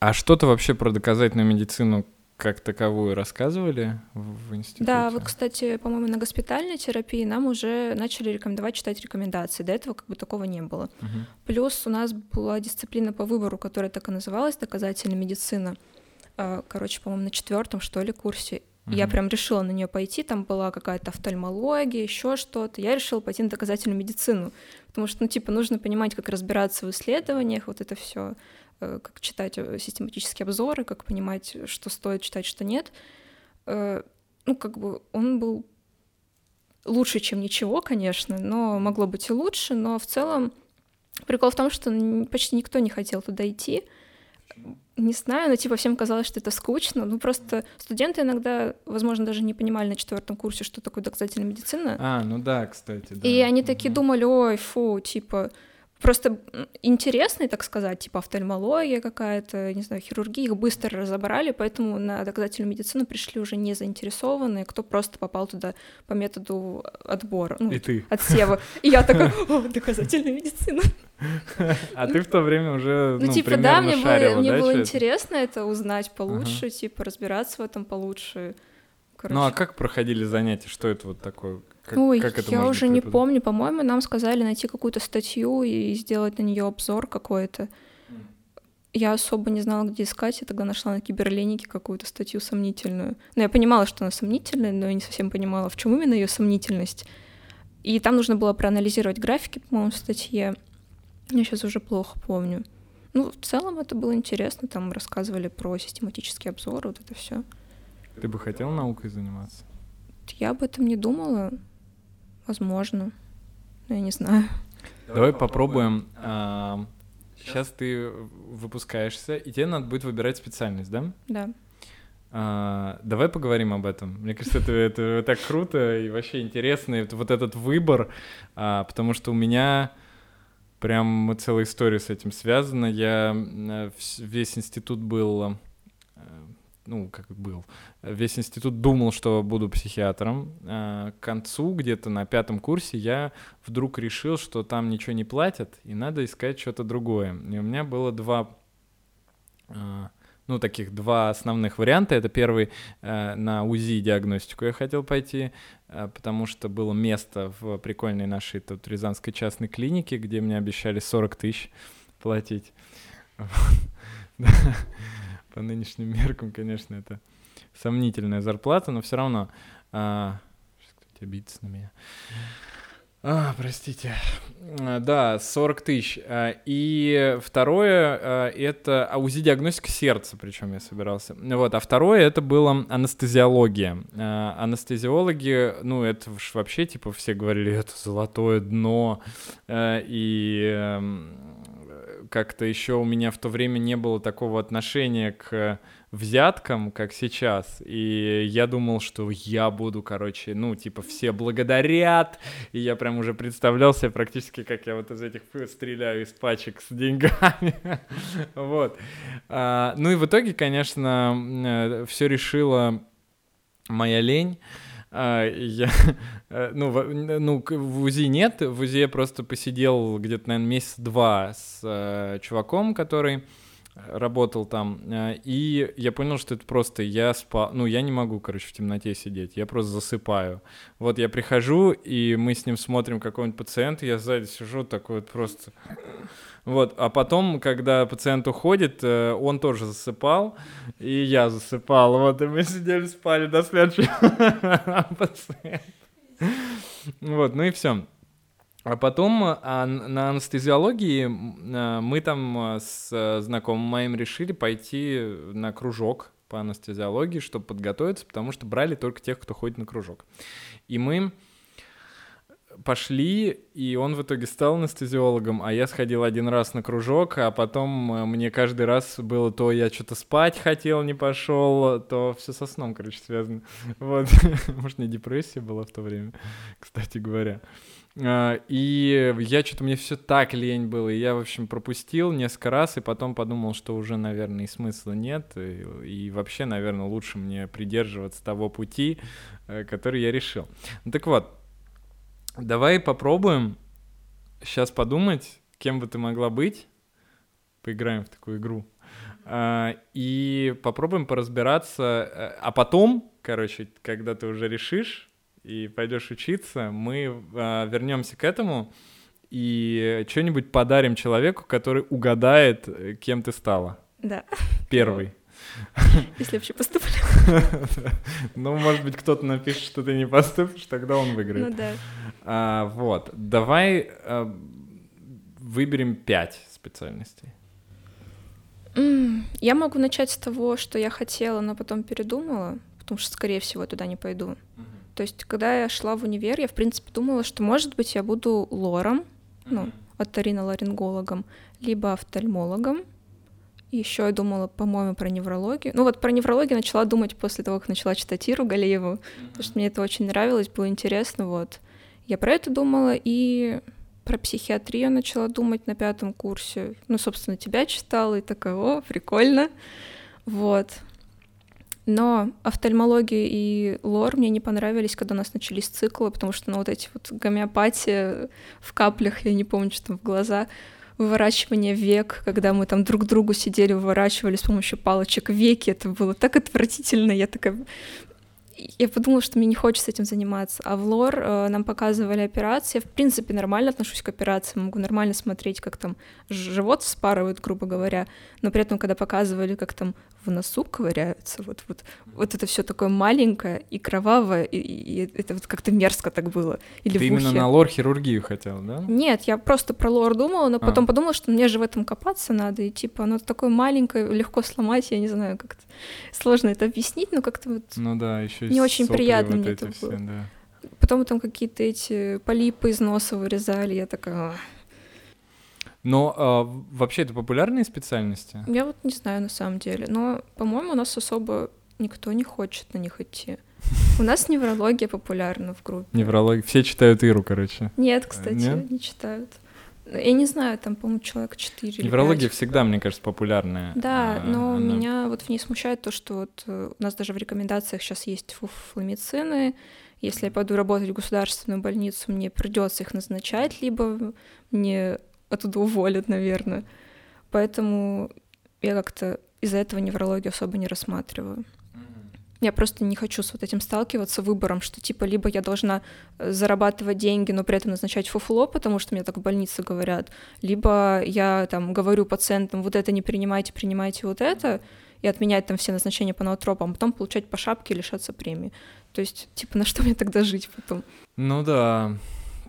а что-то вообще про доказательную медицину как таковую рассказывали в, институте? Да, вот, кстати, по-моему, на госпитальной терапии нам уже начали рекомендовать читать рекомендации. До этого как бы такого не было. Мгм. Плюс у нас была дисциплина по выбору, которая так и называлась доказательная медицина. А, Короче, по-моему, на четвертом, что ли, курсе. И Я прям решила на нее пойти. Там была какая-то офтальмология, еще что-то. Я решила пойти на доказательную медицину. Потому что, ну, типа, нужно понимать, как разбираться в исследованиях, вот это все, как читать э, систематические обзоры, как понимать, что стоит читать, что нет. Э, Ну, как бы он был лучше, чем ничего, конечно, но могло быть и лучше, но в целом прикол в том, что почти никто не хотел туда идти. Не знаю, но типа всем казалось, что это скучно. Ну просто студенты иногда, возможно, даже не понимали на четвертом курсе, что такое доказательная медицина. А, ну да, кстати, да. И они такие Мгм. думали, ой, фу, типа, просто интересный, так сказать, типа офтальмология какая-то, не знаю, хирургия, их быстро разобрали, поэтому на доказательную медицину пришли уже не заинтересованные, кто просто попал туда по методу отбора, ну, И ты. отсева. И я такая, о, доказательная медицина. А ты в то время уже, Ну, ну, типа, да, мне было, мне да, интересно это узнать получше, типа, разбираться в этом получше. Короче, Ну, а как проходили занятия? Что это вот такое? Как, Ой, как это я уже не преподавать? помню. По-моему, нам сказали найти какую-то статью и сделать на нее обзор какой-то. Я особо не знала, где искать. Я тогда нашла на киберленике какую-то статью сомнительную. Но я понимала, что она сомнительная, но я не совсем понимала, в чем именно ее сомнительность. И там нужно было проанализировать графики, по-моему, в статье. Я сейчас уже плохо помню. Ну, в целом это было интересно. Там рассказывали про систематические обзоры, вот это все. Ты бы хотел наукой заниматься? Я об этом не думала. Возможно. Но я не знаю. Давай попробуем. Сейчас ты выпускаешься, и тебе надо будет выбирать специальность, да? Да. А, давай поговорим об этом. Мне кажется, это, это так круто и вообще интересно, это, вот этот выбор, а, потому что у меня прям целая история с этим связана. Я э, весь институт был ну, как был, весь институт думал, что буду психиатром. А к концу, где-то на пятом курсе, я вдруг решил, что там ничего не платят, и надо искать что-то другое. И у меня было два, а, ну, таких два основных варианта. Это первый э, на УЗИ диагностику я хотел пойти, э, потому что было место в прикольной нашей тут Рязанской частной клинике, где мне обещали 40 тысяч платить. по нынешним меркам, конечно, это сомнительная зарплата, но все равно... А, сейчас кто-то обидится на меня. А, простите. А, да, 40 тысяч. А, и второе, а, это УЗИ-диагностика сердца, причем я собирался. Вот, а второе, это было анестезиология. Анестезиологи, ну, это вообще, типа, все говорили, это золотое дно, и эм, как-то еще у меня в то время не было такого отношения к взяткам, как сейчас. И я думал, что я буду, короче, ну, типа, все благодарят. И я прям уже представлял себе практически, как я вот из этих стреляю из пачек с деньгами. Вот. А, ну и в итоге, конечно, э, все решила моя лень. А, я, э, ну, в, ну, в УЗИ нет, в УЗИ я просто посидел где-то, наверное, месяц-два с э, чуваком, который работал там, э, и я понял, что это просто я спал, ну, я не могу, короче, в темноте сидеть, я просто засыпаю. Вот я прихожу, и мы с ним смотрим какого-нибудь пациента, я сзади сижу такой вот просто вот, а потом, когда пациент уходит, э, он тоже засыпал, и я засыпал. Вот, и мы сидели, спали до следующего пациента. Вот, ну и все. А потом а, на анестезиологии а, мы там с знакомым моим решили пойти на кружок по анестезиологии, чтобы подготовиться, потому что брали только тех, кто ходит на кружок. И мы пошли, и он в итоге стал анестезиологом, а я сходил один раз на кружок, а потом э, мне каждый раз было то я что-то спать хотел, не пошел, то все со сном, короче, связано. Вот. Может, не депрессия была в то время, кстати говоря. А, и я что-то, мне все так лень было, и я, в общем, пропустил несколько раз, и потом подумал, что уже, наверное, и смысла нет, и, и вообще, наверное, лучше мне придерживаться того пути, э, который я решил. Ну так вот, Давай попробуем сейчас подумать, кем бы ты могла быть. Поиграем в такую игру. А, и попробуем поразбираться. Э, а потом, короче, когда ты уже решишь и пойдешь учиться, мы а, вернемся к этому и что-нибудь подарим человеку, который угадает, э, кем ты стала. Да. Первый. Если вообще поступлю. Ну, может быть, кто-то напишет, что ты не поступишь, тогда он выиграет. Ну да. А, вот. Давай а, выберем пять специальностей. Я могу начать с того, что я хотела, но потом передумала, потому что, скорее всего, туда не пойду. То есть, когда я шла в универ, я, в принципе, думала, что, может быть, я буду лором, ну, оториноларингологом, либо офтальмологом, еще я думала, по-моему, про неврологию. Ну вот про неврологию начала думать после того, как начала читать Иру Галееву, mm-hmm. потому что мне это очень нравилось, было интересно, вот. Я про это думала и про психиатрию начала думать на пятом курсе. Ну, собственно, тебя читала и такая, о, прикольно. Вот. Но офтальмология и лор мне не понравились, когда у нас начались циклы, потому что, ну, вот эти вот гомеопатия в каплях, я не помню, что там в глаза, выворачивание век, когда мы там друг другу сидели, выворачивали с помощью палочек веки, это было так отвратительно, я такая, я подумала, что мне не хочется этим заниматься. А в лор э, нам показывали операции. Я, в принципе, нормально отношусь к операциям. Могу нормально смотреть, как там живот спарывают, грубо говоря. Но при этом, когда показывали, как там в носу ковыряются, вот, вот, вот это все такое маленькое и кровавое, и, и это вот как-то мерзко так было. Или Ты именно на лор хирургию хотел, да? Нет, я просто про лор думала, но а. потом подумала, что мне же в этом копаться надо, и типа оно такое маленькое, легко сломать, я не знаю, как-то сложно это объяснить, но как-то вот... Ну да, еще Не очень приятно вот мне это все, было. Да. Потом там какие-то эти полипы из носа вырезали, я такая... Но а, вообще это популярные специальности? Я вот не знаю на самом деле, но, по-моему, у нас особо никто не хочет на них идти. У нас неврология популярна в группе. Неврология. Все читают Иру, короче. Нет, кстати, Нет? не читают. Я не знаю, там, по-моему, человек 4 или Неврология 5. всегда, мне кажется, популярная. Да, А, но она- меня вот в ней смущает то, что вот э, у нас даже в рекомендациях сейчас есть фуфломицины. Если я пойду работать в государственную больницу, мне придется их назначать, либо мне оттуда уволят, наверное. Поэтому я как-то из-за этого неврологию особо не рассматриваю. Я просто не хочу с вот этим сталкиваться выбором, что типа либо я должна э, зарабатывать деньги, но при этом назначать фуфло, потому что мне так в больнице говорят, либо я там говорю пациентам, вот это не принимайте, принимайте вот это, и отменять там все назначения по ноотропам, а потом получать по шапке и лишаться премии. То есть, типа, на что мне тогда жить потом? Ну да.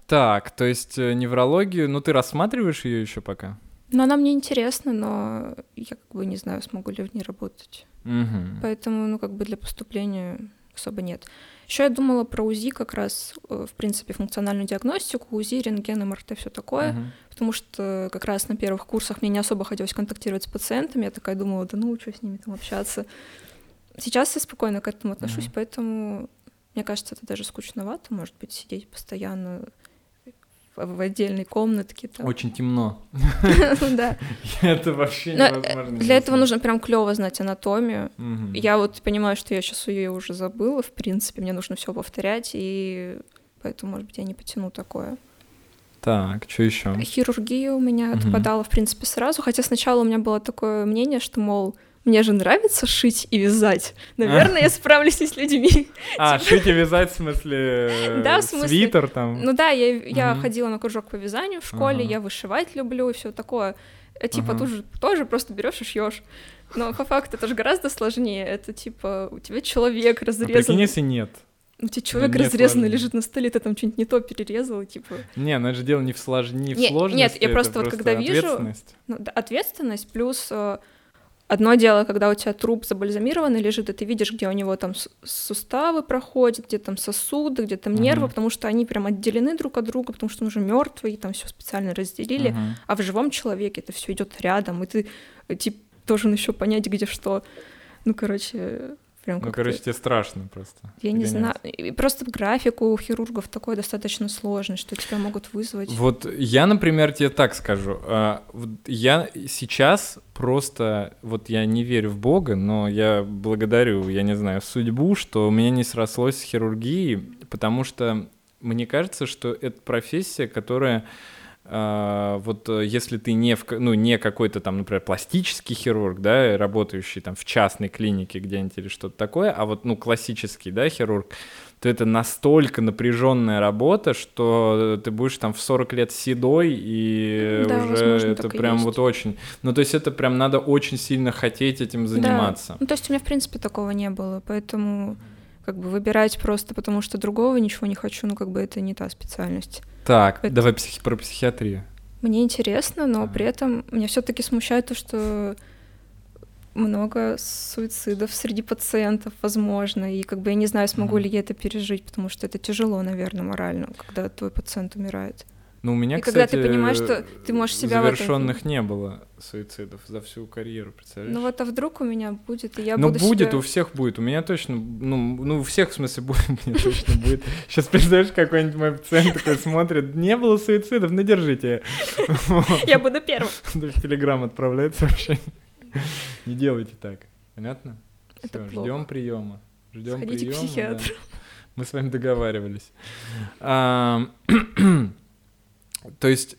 Так, то есть э, неврологию, ну ты рассматриваешь ее еще пока? Но она мне интересна, но я как бы не знаю, смогу ли в ней работать. Мгм. Поэтому, ну, как бы для поступления особо нет. Еще я думала про УЗИ как раз, э, в принципе, функциональную диагностику, УЗИ, рентген, МРТ, все такое, Мгм. потому что как раз на первых курсах мне не особо хотелось контактировать с пациентами, я такая думала, да ну, что с ними там общаться. Сейчас я спокойно к этому отношусь, Мгм. поэтому мне кажется, это даже скучновато, может быть, сидеть постоянно в отдельной комнатке. Там. Очень темно. Да. Это вообще э, невозможно. Для этого нужно прям клево знать анатомию. Я вот понимаю, что я сейчас ее уже забыла, в принципе, мне нужно все повторять, и поэтому, может быть, я не потяну такое. Так, что еще? Хирургия у меня отпадала, в принципе, сразу, хотя сначала у меня было такое мнение, что, мол, мне же нравится шить и вязать. Наверное, я справлюсь и с людьми. А, шить и вязать, в смысле, э, Да, в смысле- свитер там? Ну да, я, я ходила на кружок по вязанию в школе, я вышивать люблю и все такое. А типа тоже, тоже просто берешь и шьешь. Но по факту это же гораздо сложнее. Это типа у тебя человек А разрезан. прикинь, если нет. У тебя человек Мне разрезанный сложно. лежит на столе, ты там что-нибудь не то перерезал, типа. Не, ну это же дело не в, слож... не в Не- нет, сложности. я просто вот когда вижу- ответственность. Ну, да, ответственность плюс э, одно дело, когда у тебя труп забальзамированный лежит, и ты видишь, где у него там суставы проходят, где там сосуды, где там нервы, Мгм. потому что они прям отделены друг от друга, потому что он уже мертвый, и там все специально разделили. Мгм. А в живом человеке это все идет рядом, и ты типа должен еще понять, где что. Ну, короче, прям Ну, короче, тебе страшно просто. Я не знаю. нет? Просто график у хирургов такой достаточно сложный, что тебя могут вызвать. Вот я, например, тебе так скажу. а, Я сейчас просто, вот я не верю в Бога, но я благодарю, я не знаю, судьбу, что у меня не срослось с хирургией, потому что мне кажется, что это профессия, которая вот э, если ты не, в, ну, не какой-то там, например, пластический хирург, да, работающий там в частной клинике где-нибудь или что-то такое, а вот, ну, классический, да, хирург, то это настолько напряженная работа, что ты будешь там в 40 лет седой, и Да, уже возможно, это прям есть. вот очень... Ну, то есть это прям надо очень сильно хотеть этим заниматься. Да. Ну, то есть у меня, в принципе, такого не было, поэтому как бы выбирать просто потому, что другого ничего не хочу, ну, как бы это не та специальность. Так, Это- давай психи- про психиатрию. Мне интересно, но Ага. при этом меня все таки смущает то, что много суицидов среди пациентов, возможно, и как бы я не знаю, смогу Мгм. ли я это пережить, потому что это тяжело, наверное, морально, когда твой пациент умирает. Ну, у меня, И когда ты кстати, понимаешь, что ты можешь себя в этом- завершенных не было суицидов за всю карьеру, представляешь? Ну вот, а вдруг у меня будет, и я ну, буду будет, себя- у всех будет. У меня точно, ну, ну, у всех, в смысле, будет, у меня точно будет. Сейчас представляешь, какой-нибудь мой пациент такой смотрит, не было суицидов, ну, держите. Я буду первым. В Телеграм отправляет сообщение. Не делайте так. Понятно? Плохо. ждем приема. Ждем приема. Мы с вами договаривались. То есть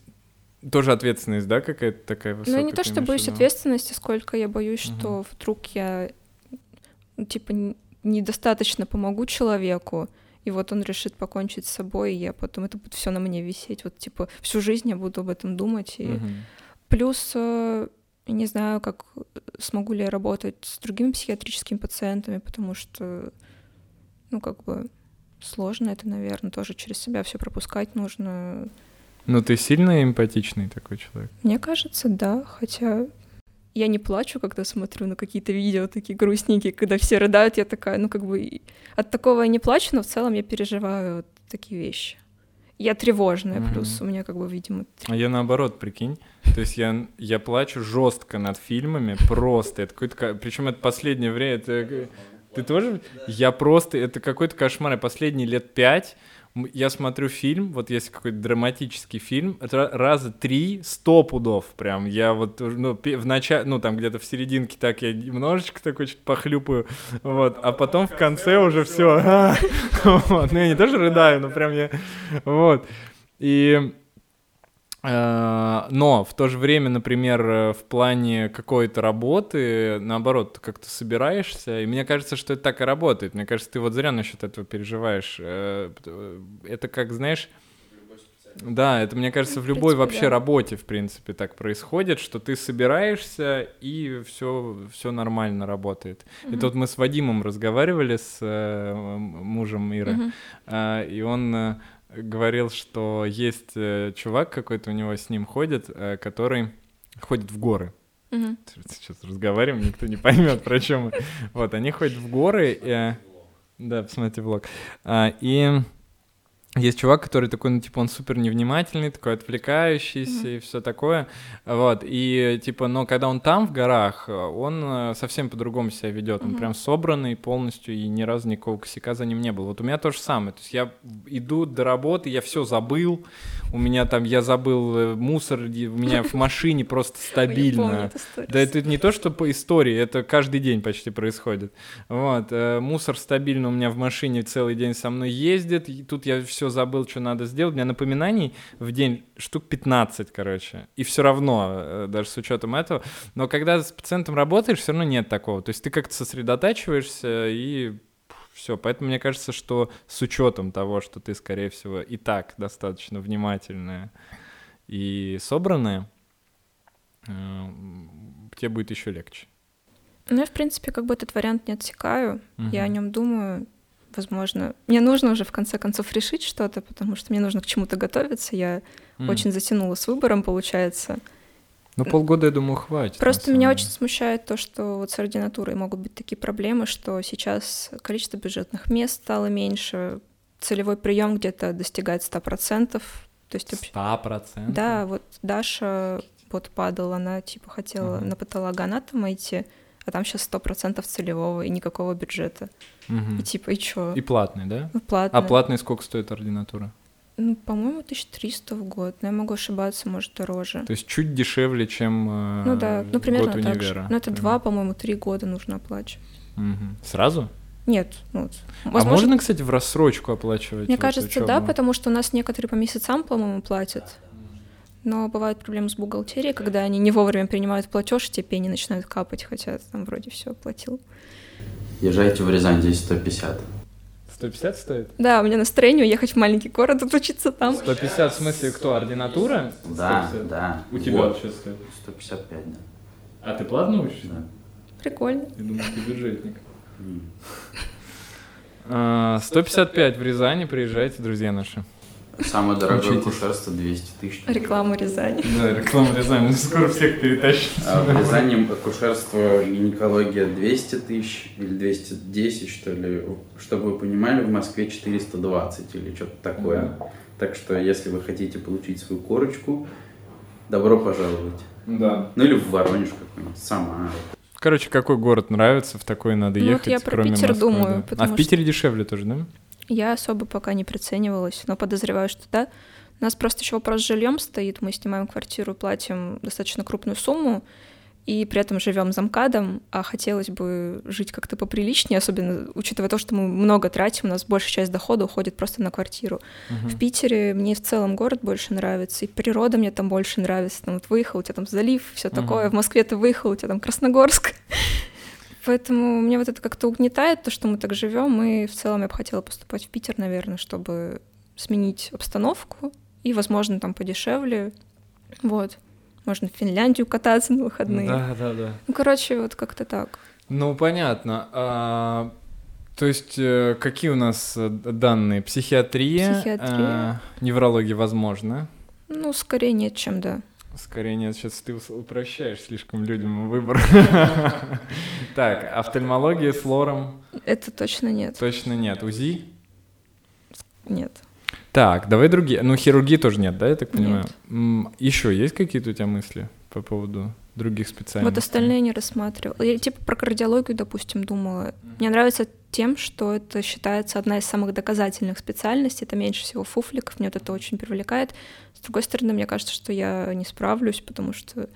тоже ответственность, да, какая-то такая Ну, высокая? не то, что боюсь виду? ответственности, сколько я боюсь, Мгм. что вдруг я, ну, типа, недостаточно помогу человеку, и вот он решит покончить с собой, и я потом это будет все на мне висеть. Вот, типа, всю жизнь я буду об этом думать. И... Мгм. Плюс, э, не знаю, как смогу ли я работать с другими психиатрическими пациентами, потому что, ну, как бы сложно это, наверное, тоже через себя все пропускать нужно. Ну, ты сильно эмпатичный такой человек. Мне кажется, да, хотя я не плачу, когда смотрю на какие-то видео такие грустненькие, когда все рыдают, я такая, ну как бы от такого я не плачу, но в целом я переживаю вот такие вещи. Я тревожная, Мгм. плюс у меня как бы, видимо, А я наоборот, прикинь. То есть я, я плачу жестко над фильмами, просто. Это какой-то... Причем это последнее время, это Ты тоже? Я просто... Это какой-то кошмар. Я последние лет пять я смотрю фильм, вот если какой-то драматический фильм, раза три, сто пудов прям. Я вот, ну, в начале, ну, там где-то в серединке так я немножечко такой что-то похлюпаю, вот, а потом в конце уже все, ну, я не тоже рыдаю, но прям я, вот, и... Э, Но в то же время, например, э, в плане какой-то работы, наоборот, ты как-то собираешься, и мне кажется, что это так и работает. Мне кажется, ты вот зря насчет этого переживаешь. Э, Это как, знаешь, да, это, мне кажется, в любой принципе, вообще да. работе, в принципе, так происходит, что ты собираешься, и все, все нормально работает. Это вот мы с Вадимом разговаривали, с э, мужем Иры, Мгм. а, и он э, говорил, что есть э, чувак какой-то у него с ним ходит, э, который ходит в горы. Мгм. Сейчас разговариваем, никто не поймет, про чем мы. Вот, они ходят в горы. э, Да, посмотрите влог. А, И есть чувак, который такой, ну, типа, он супер невнимательный, такой отвлекающийся и все такое. Вот, и, типа, но когда он там, в горах, он э, совсем по-другому себя ведет. Он Мгм. прям собранный полностью, и ни разу никакого косяка за ним не было. Вот у меня то же самое. То есть я иду до работы, я все забыл. У меня там, я забыл э, мусор, у меня в машине просто стабильно. Да это не то, что по истории, это каждый день почти происходит. Вот, э, мусор стабильно у меня в машине целый день со мной ездит, тут я все забыл, что надо сделать. У меня напоминаний в день штук 15, короче. И все равно, э, даже с учетом этого. Но когда с пациентом работаешь, все равно нет такого. То есть ты как-то сосредотачиваешься и все. Поэтому мне кажется, что с учетом того, что ты, скорее всего, и так достаточно внимательная и собранная, э, тебе будет еще легче. Ну, я, в принципе, как бы этот вариант не отсекаю. Я о нем думаю. Возможно, мне нужно уже в конце концов решить что-то, потому что мне нужно к чему-то готовиться. Я М. очень затянула с выбором, получается. Ну, полгода, я думаю, хватит. Просто меня очень смущает то, что вот с ординатурой могут быть такие проблемы, что сейчас количество бюджетных мест стало меньше, целевой прием где-то достигает 100%. То есть вообще- Ста процентов? Да, вот Даша вот падала, она типа хотела Ага. на патологоанатома идти, а там сейчас 100% целевого и никакого бюджета. Мгм. И типа, и чё? И платный, да? Ну, платно. А платный сколько стоит ординатура? Ну, по-моему, 1300 в год, но я могу ошибаться, может, дороже. То есть чуть дешевле, чем э, Ну да, ну примерно год так же. универа. Ну это два, по-моему, три года нужно оплачивать. Мгм. Сразу? Нет, ну вот. А можно, кстати, в рассрочку оплачивать? Мне вот кажется, да, учёбу? потому что у нас некоторые по месяцам, по-моему, платят. Но бывают проблемы с бухгалтерией, когда они не вовремя принимают платеж, и тебе пени начинают капать, хотя там вроде все оплатил. Езжайте в Рязань, здесь 150. 150 стоит? Да, у меня настроение уехать в маленький город, отучиться там. 150 в смысле кто? Ординатура? Да, 150. да. У тебя Вот. что стоит? 155, да. А ты платно учишься? да. Прикольно. Я думал, ты бюджетник. М. А, 155 в Рязани, приезжайте, друзья наши. Самое дорогое Учитесь. акушерство 200 тысяч. Рекламу Рязани. Да, реклама Рязани, мы скоро всех перетащим. А в Рязани акушерство, гинекология 200 тысяч или 210, что ли. Чтобы вы понимали, в Москве 420 или что-то такое. Так что, если вы хотите получить свою корочку, добро пожаловать. Да. Ну или в Воронеж какой-нибудь, сама. Короче, какой город нравится, в такой надо Ну вот ехать, я про кроме Питер Москвы, думаю, да. А в Питере дешевле тоже, да? Я особо пока не приценивалась, но подозреваю, что да. У нас просто еще вопрос с жильем стоит. Мы снимаем квартиру, платим достаточно крупную сумму, и при этом живем замкадом, а хотелось бы жить как-то поприличнее, особенно учитывая то, что мы много тратим, у нас большая часть дохода уходит просто на квартиру. В Питере мне в целом город больше нравится, и природа мне там больше нравится. Там вот выехал, у тебя там залив, все Мгм. такое. В Москве ты выехал, у тебя там Красногорск. Поэтому мне вот это как-то угнетает, то, что мы так живем, и в целом я бы хотела поступать в Питер, наверное, чтобы сменить обстановку и, возможно, там подешевле. Вот. Можно в Финляндию кататься на выходные. Да, да, да. Ну, короче, вот как-то так. Ну, понятно. А, то есть, э, какие у нас э, данные? Психиатрия, Психиатрия. э, неврология, возможно. Ну, скорее нет, чем да. Скорее нет, сейчас ты упрощаешь слишком людям выбор. Так, офтальмология с лором Это точно нет. точно нет. УЗИ? Нет. Так, давай другие. Ну, хирургии тоже нет, да, я так понимаю? Нет. Еще есть какие-то у тебя мысли по поводу других специальностей? Вот остальные не рассматривала. Я типа про кардиологию, допустим, думала. Мне нравится тем, что это считается одна из самых доказательных специальностей, это меньше всего фуфликов, мне вот это очень привлекает. С другой стороны, мне кажется, что я не справлюсь, потому что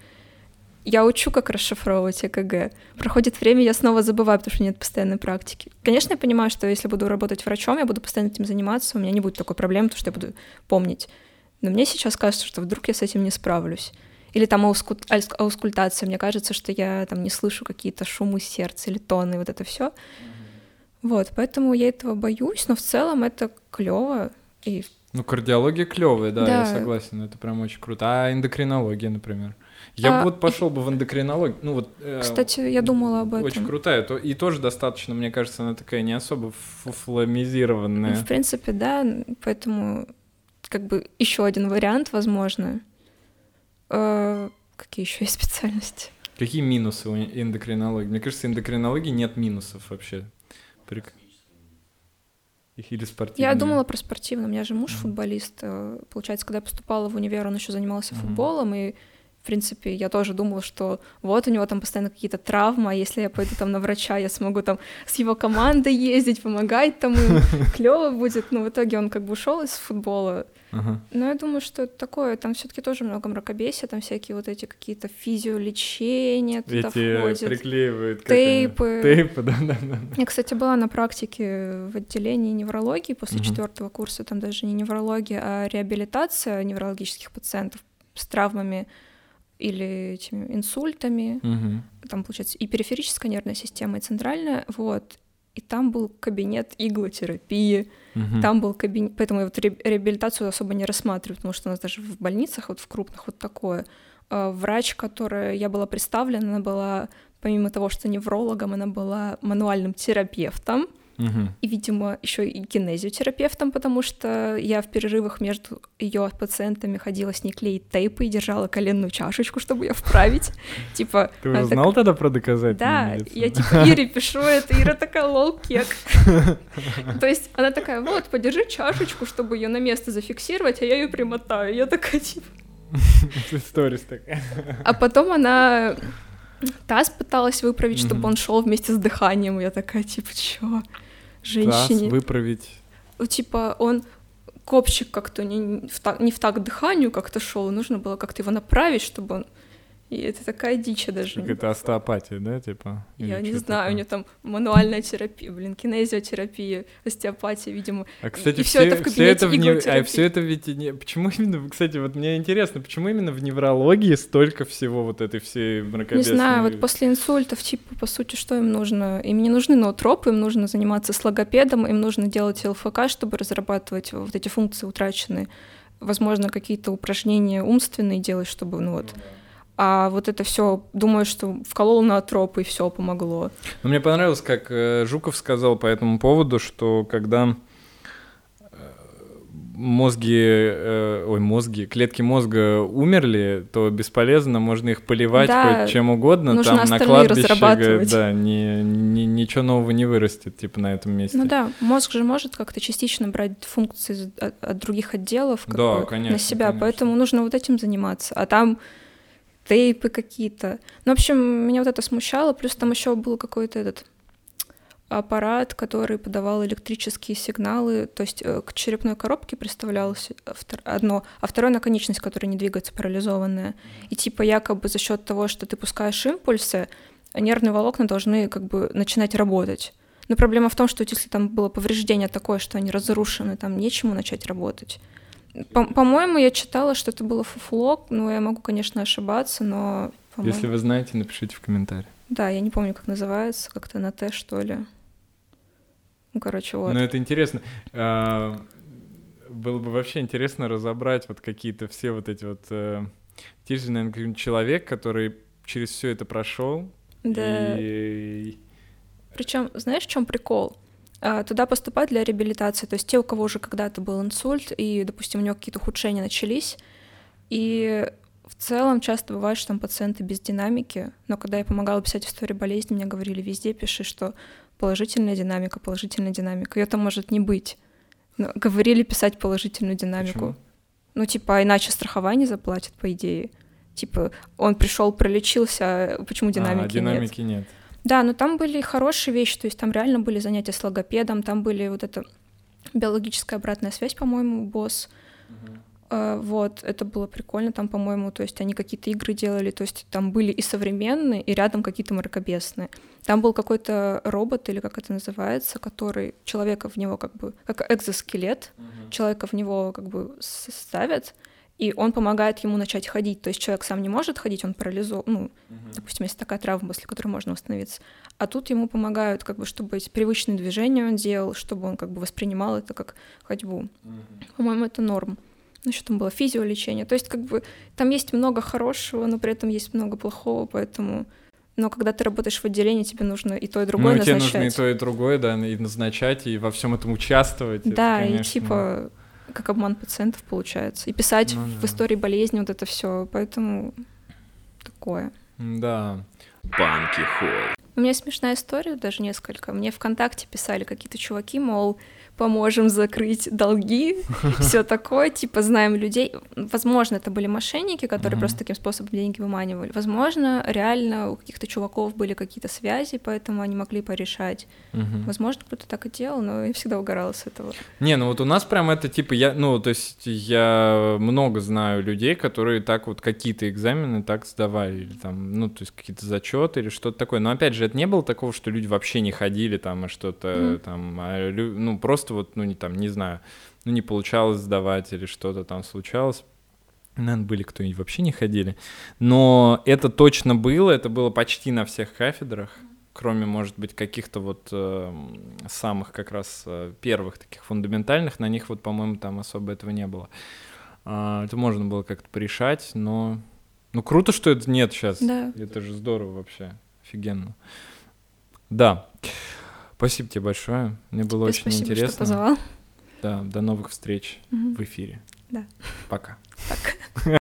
я учу, как расшифровывать ЭКГ. Проходит время, я снова забываю, потому что нет постоянной практики. Конечно, я понимаю, что если буду работать врачом, я буду постоянно этим заниматься, у меня не будет такой проблемы, потому что я буду помнить. Но мне сейчас кажется, что вдруг я с этим не справлюсь. Или там ауску... аускультация. Мне кажется, что я там не слышу какие-то шумы сердца или тоны, вот это все. Вот, поэтому я этого боюсь, но в целом это клево. И... Ну, кардиология клевая, да, Да. я согласен, это прям очень круто. А эндокринология, например? Я А- бы вот пошел бы в эндокринологию. Ну вот. э, Кстати, я думала об этом. Очень крутая. то- И тоже достаточно, мне кажется, она такая не особо Ну, фуфламизированная. в принципе, да, поэтому как бы еще один вариант, возможно. Э, какие еще есть специальности? Какие минусы у эндокринологии? Мне кажется, эндокринологии нет минусов вообще. Прик- Их или спортивные. Я думала про спортивное. У меня же муж Мгм. футболист. Э, Получается, когда я поступала в универ, он еще занимался Мгм. футболом, и в принципе, я тоже думала, что вот у него там постоянно какие-то травмы, а если я пойду там на врача, я смогу там с его командой ездить, помогать там им, клево будет. Но в итоге он как бы ушел из футбола. Ага. Но я думаю, что это такое, там все-таки тоже много мракобесия, там всякие вот эти какие-то физиолечения туда Эти входят. приклеивают. Тейпы. Тейпы, да, да, да. Я, кстати, была на практике в отделении неврологии после четвертого курса. Там даже не неврология, а реабилитация неврологических пациентов с травмами или этими инсультами. Мгм. Там, получается, и периферическая нервная система, и центральная. Вот. И там был кабинет иглотерапии, Мгм. там был кабинет... Поэтому я вот ре- реабилитацию особо не рассматриваю, потому что у нас даже в больницах, вот в крупных, вот такое. А Врач, которой я была представлена, она была, помимо того, что неврологом, она была мануальным терапевтом, Мгм. и, видимо, еще и кинезиотерапевтом, потому что я в перерывах между ее пациентами ходила с ней клеить тейпы и держала коленную чашечку, чтобы ее вправить. Типа, Ты она уже так- знал тогда про доказательную да, я типа Ире пишу это, Ира такая лол кек. То есть она такая, вот, подержи чашечку, чтобы ее на место зафиксировать, а я ее примотаю. Я такая, типа... Сторис такая. А потом она таз пыталась выправить, чтобы он шел вместе с дыханием. Я такая, типа, чё? Женщине. выправить. Ну, типа, он копчик как-то не в, так, не в так дыханию как-то шел, нужно было как-то его направить, чтобы он... И это такая дичь даже. Как не- это остеопатия, да, типа? Я не знаю, у такое? нее там мануальная терапия, блин, кинезиотерапия, остеопатия, видимо. А, кстати, и всё все, это в все это в кабинете не- а все это ведь не... Почему именно, кстати, вот мне интересно, почему именно в неврологии столько всего вот этой всей Не мракобесной... знаю, вот после инсультов, типа, по сути, что им нужно? Им не нужны ноотропы, им нужно заниматься с логопедом, им нужно делать ЛФК, чтобы разрабатывать вот эти функции утраченные. Возможно, какие-то упражнения умственные делать, чтобы, ну вот... А вот это все, думаю, что вколол ноотроп, и все помогло. Но мне понравилось, как э, Жуков сказал по этому поводу, что когда э, мозги, э, ой, мозги, клетки мозга умерли, то бесполезно, можно их поливать Да, хоть чем угодно, там на кладбище, да, ни- ни- ничего нового не вырастет, типа, на этом месте. Ну да, мозг же может как-то частично брать функции от, от других отделов как Да, бы, конечно, на себя, конечно. поэтому нужно вот этим заниматься. А там тейпы какие-то. Ну, в общем, меня вот это смущало. Плюс там еще был какой-то этот аппарат, который подавал электрические сигналы, то есть э, к черепной коробке представлялось втор- одно, а второе на конечность, которая не двигается, парализованная. И типа якобы за счет того, что ты пускаешь импульсы, нервные волокна должны как бы начинать работать. Но проблема в том, что если там было повреждение такое, что они разрушены, там нечему начать работать. По- По-моему, я читала, что это было фуфло, ну, я могу, конечно, ошибаться, но... по-моему- Если вы знаете, напишите в комментариях. Да, я не помню, как называется, как-то на Т, что ли. Ну, короче, вот. Но это интересно. А, Было бы вообще интересно разобрать вот какие-то все вот эти вот... э, же, наверное, человек, который через все это прошел. Да. И... Причем, знаешь, в чем прикол? А, Туда поступать для реабилитации, то есть те, у кого уже когда-то был инсульт, и, допустим, у него какие-то ухудшения начались, и в целом часто бывает, что там пациенты без динамики, но когда я помогала писать историю болезни, мне говорили, везде пиши, что положительная динамика, положительная динамика. Ее там может не быть. Но говорили писать положительную динамику. Почему? Ну, типа, иначе страхование заплатит, по идее. Типа, он пришел, пролечился, почему динамики, а, динамики нет? нет. Да, но там были хорошие вещи, то есть там реально были занятия с логопедом, там были вот это биологическая обратная связь, по-моему, босс. Угу. Вот, это было прикольно там, по-моему, то есть они какие-то игры делали, то есть там были и современные, и рядом какие-то мракобесные. Там был какой-то робот, или как это называется, который человека в него как бы, как экзоскелет, uh человека в него как бы ставят, и он помогает ему начать ходить. То есть человек сам не может ходить, он парализован, ну, uh допустим, есть такая травма, после которой можно восстановиться. А тут ему помогают, как бы, чтобы эти привычные движения он делал, чтобы он как бы воспринимал это как ходьбу. uh По-моему, это норм. Ну, еще там было физиолечение. То есть, как бы, там есть много хорошего, но при этом есть много плохого, поэтому... Но когда ты работаешь в отделении, тебе нужно и то, и другое ну, назначать. тебе нужно и то, и другое, да, и назначать, и во всем этом участвовать. Да, это, конечно... и типа как обман пациентов получается. И писать ну, в да. истории болезни вот это все, поэтому такое. Да. Банки Холл. У меня смешная история, даже несколько. Мне ВКонтакте писали какие-то чуваки, мол, поможем закрыть долги, все такое, типа знаем людей. Возможно, это были мошенники, которые просто таким способом деньги выманивали. Возможно, реально у каких-то чуваков были какие-то связи, поэтому они могли порешать. Возможно, кто-то так и делал, но я всегда угорала с этого. Не, ну вот у нас прям это типа я, ну то есть я много знаю людей, которые так вот какие-то экзамены так сдавали, или там, ну то есть какие-то зачеты или что-то такое. Но опять же, это не было такого, что люди вообще не ходили там и что-то там, а, ну просто просто вот, ну, не там, не знаю, ну, не получалось сдавать или что-то там случалось. Наверное, были кто-нибудь вообще не ходили. Но это точно было, это было почти на всех кафедрах, кроме, может быть, каких-то вот э, самых как раз э, первых таких фундаментальных, на них вот, по-моему, там особо этого не было. А, это можно было как-то порешать, но... Ну, круто, что это нет сейчас. Да. Это же здорово вообще, офигенно. Да. Спасибо тебе большое. Мне было тебе очень интересно. Что позвал. Да, до новых встреч угу. в эфире. Да. Пока. Пока.